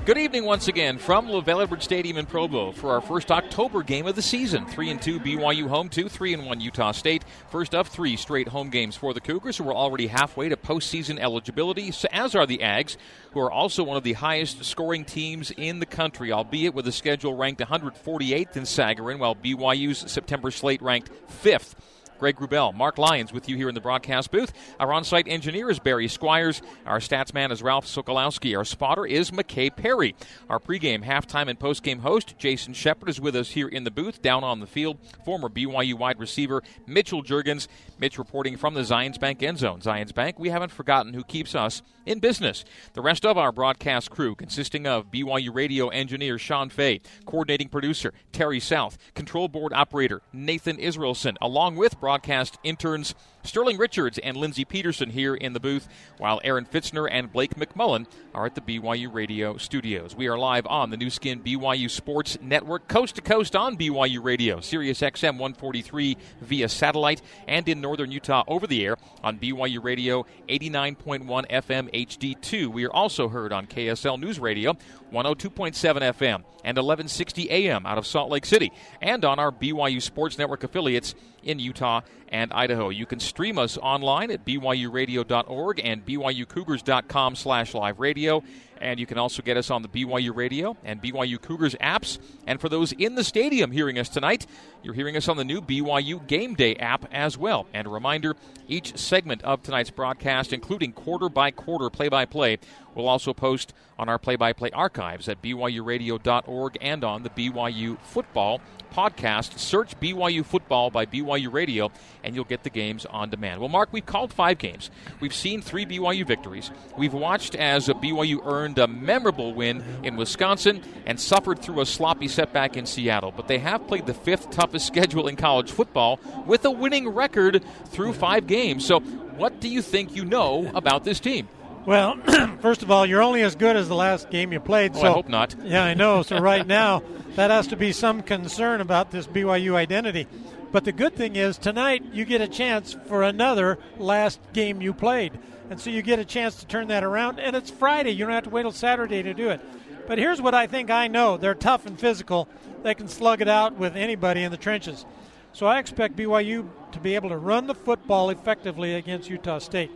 Good evening once again from LaVell Edwards Stadium in Provo for our first October game of the season. 3 and 2 BYU home 2, 3 and 1 Utah State. First of three straight home games for the Cougars, who are already halfway to postseason eligibility, as are the Ags, who are also one of the highest scoring teams in the country, albeit with a schedule ranked 148th in Sagarin, while BYU's September slate ranked 5th. Greg Wrubell, Mark Lyons with you here in the broadcast booth. Our on site engineer is Barry Squires. Our stats man is Ralph Sokolowski. Our spotter is McKay Perry. Our pregame, halftime, and postgame host, Jason Shepard, is with us here in the booth. Down on the field, former BYU wide receiver Mitchell Juergens. Mitch reporting from the Zions Bank end zone. Zions Bank, we haven't forgotten who keeps us in business. The rest of our broadcast crew, consisting of BYU radio engineer Sean Fay, coordinating producer Terry South, control board operator Nathan Israelson, along with broadcast interns Sterling Richards and Lindsey Peterson here in the booth, while Aaron Fitzner and Blake McMullen are at the BYU Radio studios. We are live on the Nu Skin BYU Sports Network, coast to coast on BYU Radio, Sirius XM 143 via satellite, and in northern Utah over the air on BYU Radio 89.1 FM HD2. We are also heard on KSL News Radio 102.7 FM and 1160 AM out of Salt Lake City, and on our BYU Sports Network affiliates in Utah and Idaho. You can stream us online at byuradio.org and byucougars.com slash live radio. And you can also get us on the BYU Radio and BYU Cougars apps. And for those in the stadium hearing us tonight, you're hearing us on the new BYU Game Day app as well. And a reminder each segment of tonight's broadcast, including quarter by quarter play by play, will also post on our play by play archives at byuradio.org and on the BYU Football podcast. Search BYU Football by BYU Radio, and you'll get the games on demand. Well, Mark, we've called five games. We've seen three BYU victories. We've watched as BYU earned a memorable win in Wisconsin and suffered through a sloppy setback in Seattle. But they have played the fifth toughest schedule in college football with a winning record through five games. So, what do you think you know about this team? Well, first of all, you're only as good as the last game you played. Oh, so I hope not. Yeah, I know. So right now, that has to be some concern about this BYU identity. But the good thing is tonight you get a chance for another last game you played, and so you get a chance to turn that around. And it's Friday; you don't have to wait till Saturday to do it. But here's what I think I know: they're tough and physical. They can slug it out with anybody in the trenches. So I expect BYU to be able to run the football effectively against Utah State.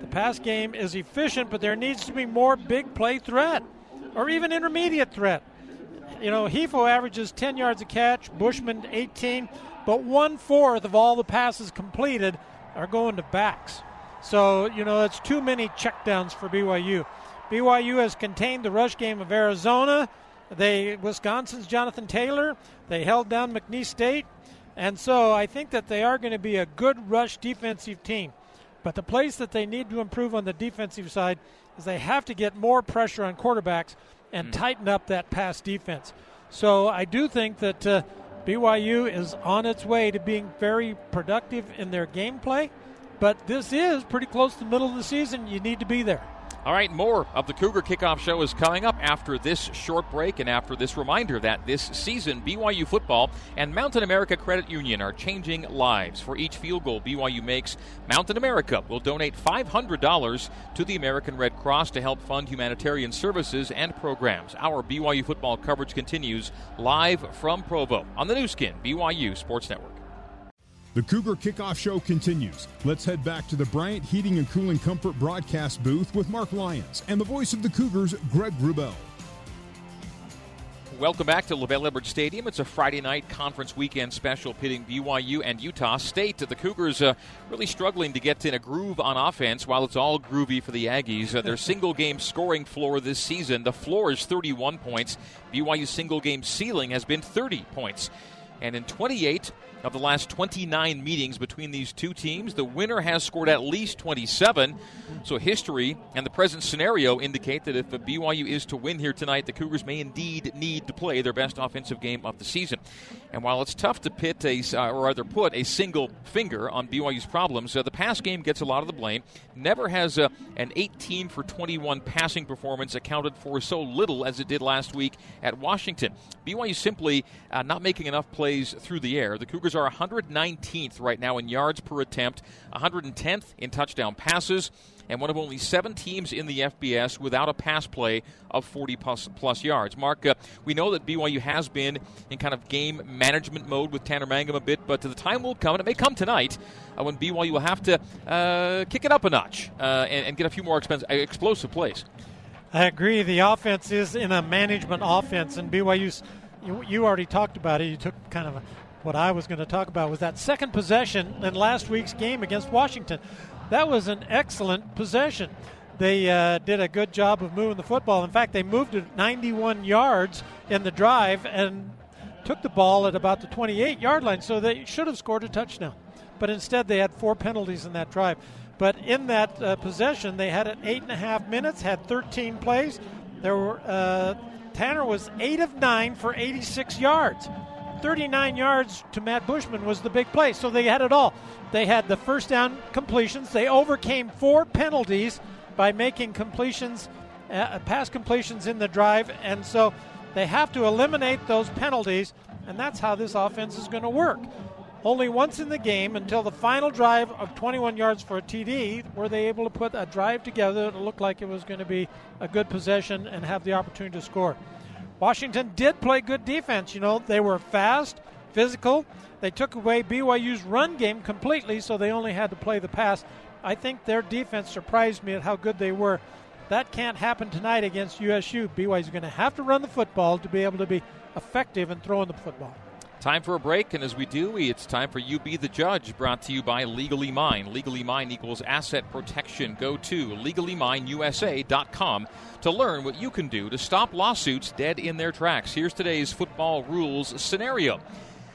The pass game is efficient, but there needs to be more big play threat or even intermediate threat. You know, Hifo averages 10 yards a catch, Bushman 18, but one fourth of all the passes completed are going to backs. So, you know, it's too many checkdowns for BYU. BYU has contained the rush game of Arizona. They Wisconsin's Jonathan Taylor. They held down McNeese State. And so I think that they are going to be a good rush defensive team. But the place that they need to improve on the defensive side is they have to get more pressure on quarterbacks and mm. tighten up that pass defense. So I do think that uh, BYU is on its way to being very productive in their gameplay. But this is pretty close to the middle of the season. You need to be there. All right, more of the Cougar Kickoff Show is coming up after this short break and after this reminder that this season BYU football and Mountain America Credit Union are changing lives. For each field goal BYU makes, Mountain America will donate $500 to the American Red Cross to help fund humanitarian services and programs. Our BYU football coverage continues live from Provo on the Nu Skin BYU Sports Network. The Cougar Kickoff Show continues. Let's head back to the Bryant Heating and Cooling Comfort broadcast booth with Mark Lyons and the voice of the Cougars, Greg Wrubell. Welcome back to LaVell Edwards Stadium. It's a Friday night conference weekend special pitting BYU and Utah State. The Cougars uh, really struggling to get in a groove on offense while it's all groovy for the Aggies. Uh, their single game scoring floor this season, the floor is 31 points. BYU's single game ceiling has been 30 points. And in 28 of the last 29 meetings between these two teams. The winner has scored at least 27. So history and the present scenario indicate that if BYU is to win here tonight, the Cougars may indeed need to play their best offensive game of the season. And while it's tough to pit a, or rather put a single finger on BYU's problems, uh, the pass game gets a lot of the blame. Never has uh, an 18 for 21 passing performance accounted for so little as it did last week at Washington. BYU simply uh, not making enough plays through the air. The Cougars are 119th right now in yards per attempt, 110th in touchdown passes and one of only seven teams in the FBS without a pass play of 40 plus, plus yards. Mark, uh, we know that BYU has been in kind of game management mode with Tanner Mangum a bit, but the time will come, and it may come tonight, uh, when BYU will have to uh, kick it up a notch uh, and, and, get a few more uh, explosive plays. I agree. The offense is in a management offense, and BYU's. You, you already talked about it. You took kind of a what I was going to talk about was that second possession in last week's game against Washington. That was an excellent possession. They uh, did a good job of moving the football. In fact, they moved it 91 yards in the drive and took the ball at about the 28 yard line, so they should have scored a touchdown. But instead, they had four penalties in that drive. But in that uh, possession, they had it eight and a half minutes, had 13 plays. There were uh, Tanner was eight of nine for 86 yards. 39 yards to Matt Bushman was the big play. So they had it all. They had the first down completions. They overcame four penalties by making completions, uh, pass completions in the drive. And so they have to eliminate those penalties. And that's how this offense is going to work. Only once in the game until the final drive of 21 yards for a TD were they able to put a drive together that looked like it was going to be a good possession and have the opportunity to score. Washington did play good defense. You know, they were fast, physical. They took away BYU's run game completely, so they only had to play the pass. I think their defense surprised me at how good they were. That can't happen tonight against USU. BYU is going to have to run the football to be able to be effective in throwing the football. Time for a break, and as we do, it's time for You Be the Judge, brought to you by Legally Mine. Legally Mine equals asset protection. Go to legallymineusa.com to learn what you can do to stop lawsuits dead in their tracks. Here's today's football rules scenario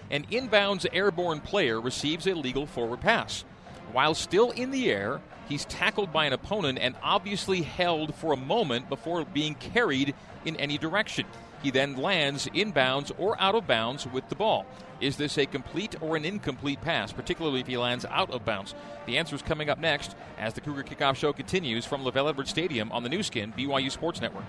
An inbounds airborne player receives a legal forward pass. While still in the air, he's tackled by an opponent and obviously held for a moment before being carried in any direction. He then lands inbounds or out of bounds with the ball. Is this a complete or an incomplete pass, particularly if he lands out of bounds? The answer is coming up next as the Cougar Kickoff Show continues from LaVell Edwards Stadium on the Nu Skin BYU Sports Network.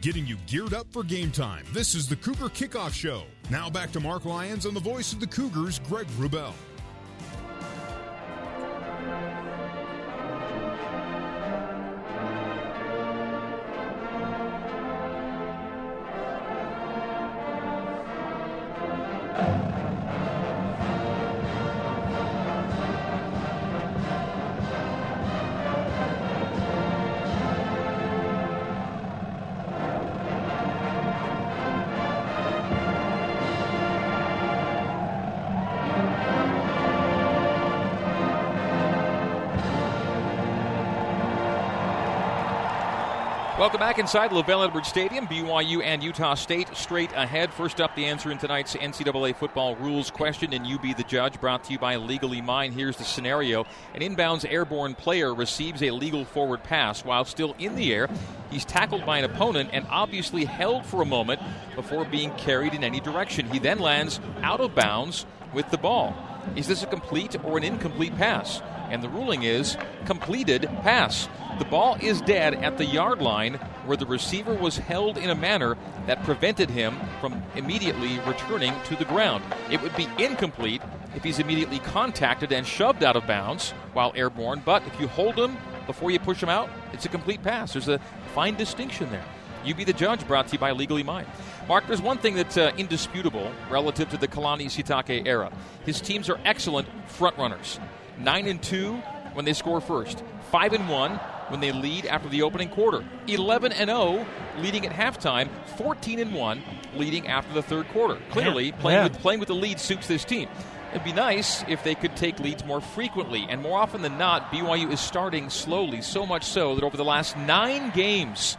Getting you geared up for game time. This is the Cougar Kickoff Show. Now back to Mark Lyons and the voice of the Cougars, Greg Wrubell. Welcome back inside LaVell Edwards Stadium. BYU and Utah State straight ahead. First up, the answer in tonight's NCAA football rules question, and you be the judge. Brought to you by Legally Mine. Here's the scenario: An inbounds airborne player receives a legal forward pass while still in the air. He's tackled by an opponent and obviously held for a moment before being carried in any direction. He then lands out of bounds with the ball. Is this a complete or an incomplete pass? And the ruling is completed pass. The ball is dead at the yard line where the receiver was held in a manner that prevented him from immediately returning to the ground. It would be incomplete if he's immediately contacted and shoved out of bounds while airborne, but if you hold him before you push him out, it's a complete pass. There's a fine distinction there. You be the judge, brought to you by Legally Mine. Mark, there's one thing that's uh, indisputable relative to the Kalani Sitake era. His teams are excellent front runners. 9 and 2 when they score first, 5 and 1 when they lead after the opening quarter, 11 and 0 leading at halftime, 14 and 1 leading after the third quarter. Clearly, Yeah. playing Yeah. with playing with the lead suits this team. It'd be nice if they could take leads more frequently, and more often than not, BYU is starting slowly, so much so that over the last nine games,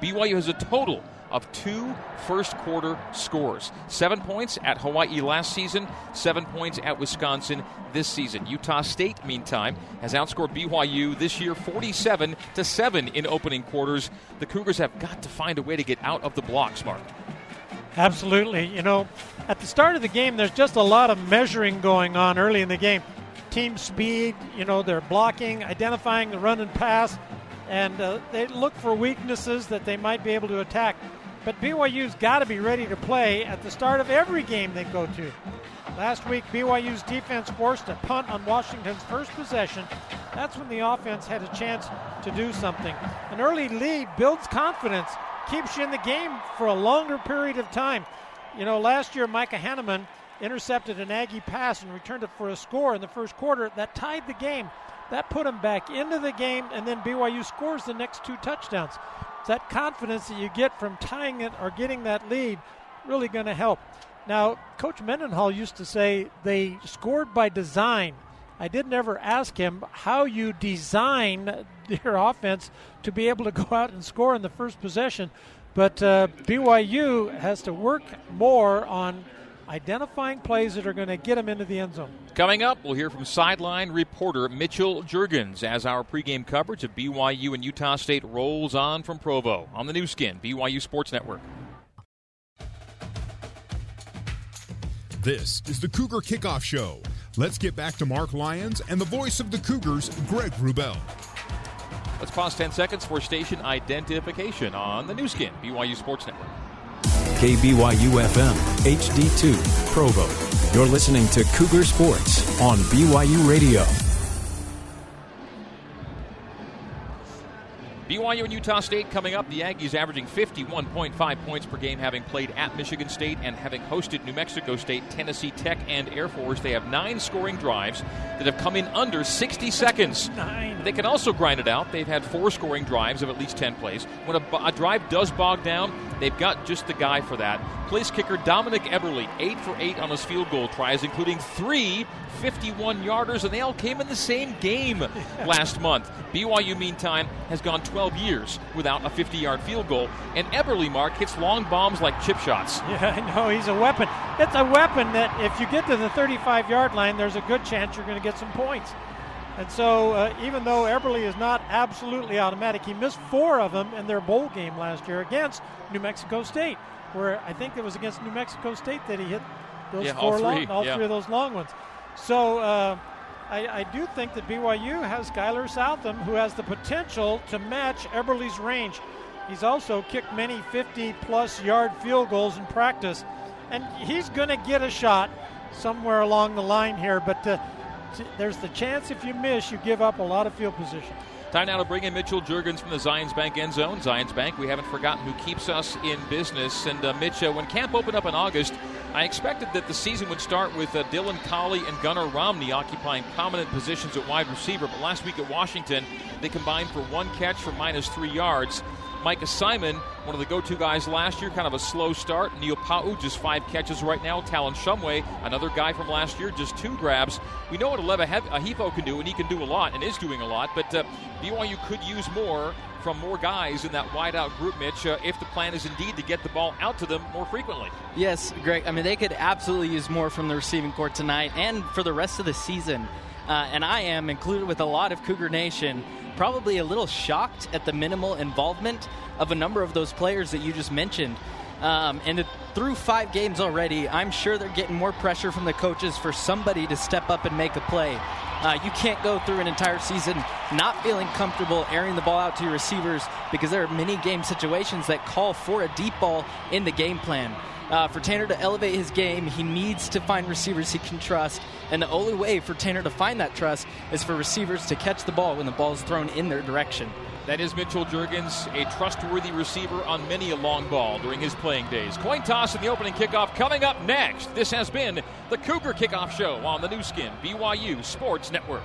BYU has a total of two first quarter scores. Seven points at Hawaii last season, seven points at Wisconsin this season. Utah State, meantime, has outscored BYU this year 47 to 7 in opening quarters. The Cougars have got to find a way to get out of the blocks, Mark. Absolutely. You know, at the start of the game, there's just a lot of measuring going on early in the game. Team speed, you know, they're blocking, identifying the run and pass, and uh, they look for weaknesses that they might be able to attack. But BYU's got to be ready to play at the start of every game they go to. Last week, BYU's defense forced a punt on Washington's first possession. That's when the offense had a chance to do something. An early lead builds confidence, keeps you in the game for a longer period of time. You know, last year, Micah Hannemann intercepted an Aggie pass and returned it for a score in the first quarter that tied the game. That put him back into the game, and then BYU scores the next two touchdowns. That confidence that you get from tying it or getting that lead really going to help. Now, Coach Mendenhall used to say they scored by design. I did ever ask him how you design your offense to be able to go out and score in the first possession. But uh, BYU has to work more on identifying plays that are going to get them into the end zone. Coming up, we'll hear from sideline reporter Mitchell Juergens as our pregame coverage of BYU and Utah State rolls on from Provo on the Nu Skin, BYU Sports Network. This is the Cougar Kickoff Show. Let's get back to Mark Lyons and the voice of the Cougars, Greg Wrubell. Let's pause 10 seconds for station identification on the Nu Skin, BYU Sports Network. KBYU FM, HD2, Provo. You're listening to Cougar Sports on BYU Radio. BYU and Utah State coming up. The Aggies averaging 51.5 points per game, having played at Michigan State and having hosted New Mexico State, Tennessee Tech, and Air Force. They have nine scoring drives that have come in under 60 seconds. Nine. They can also grind it out. They've had four scoring drives of at least 10 plays. When a, a drive does bog down, they've got just the guy for that. Place kicker Dominik Eberle, 8 for 8 on his field goal tries, including three 51 yarders, and they all came in the same game last month. BYU, meantime, has gone 12 years without a 50 yard field goal, and Eberle, Mark, hits long bombs like chip shots. Yeah, I know. He's a weapon. It's a weapon that if you get to the 35 yard line, there's a good chance you're going to get some points. And so, uh, even though Eberle is not absolutely automatic, he missed four of them in their bowl game last year against New Mexico State, where I think it was against New Mexico State that he hit those Yeah, all four long, three, all yeah. three of those long ones. So, uh, I, I do think that BYU has Skyler Southam, who has the potential to match Eberle's range. He's also kicked many 50 plus yard field goals in practice, and he's going to get a shot somewhere along the line here. But uh, there's the chance if you miss, you give up a lot of field position. Time now to bring in Mitchell Juergens from the Zions Bank end zone. Zions Bank, we haven't forgotten who keeps us in business. And uh, Mitch, uh, when camp opened up in August, I expected that the season would start with uh, Dylan Colley and Gunnar Romney occupying prominent positions at wide receiver. But last week at Washington, they combined for one catch for minus three yards. Micah Simon, one of the go-to guys last year, kind of a slow start. Neil Pau'u, just five catches right now. Talon Shumway, another guy from last year, just two grabs. We know what Aleva Hifo can do, and he can do a lot, and is doing a lot. But uh, BYU could use more from more guys in that wide-out group, Mitch, uh, if the plan is indeed to get the ball out to them more frequently. Yes, Greg. I mean, they could absolutely use more from the receiving corps tonight and for the rest of the season. Uh, and I am included with a lot of Cougar Nation, probably a little shocked at the minimal involvement of a number of those players that you just mentioned. Um, and it, through five games already, I'm sure they're getting more pressure from the coaches for somebody to step up and make a play. Uh, you can't go through an entire season not feeling comfortable airing the ball out to your receivers because there are many game situations that call for a deep ball in the game plan. Uh, for Tanner to elevate his game, he needs to find receivers he can trust. And the only way for Tanner to find that trust is for receivers to catch the ball when the ball is thrown in their direction. That is Mitchell Juergens, a trustworthy receiver on many a long ball during his playing days. Coin toss in the opening kickoff coming up next. This has been the Cougar Kickoff Show on the Nu Skin, BYU Sports Network.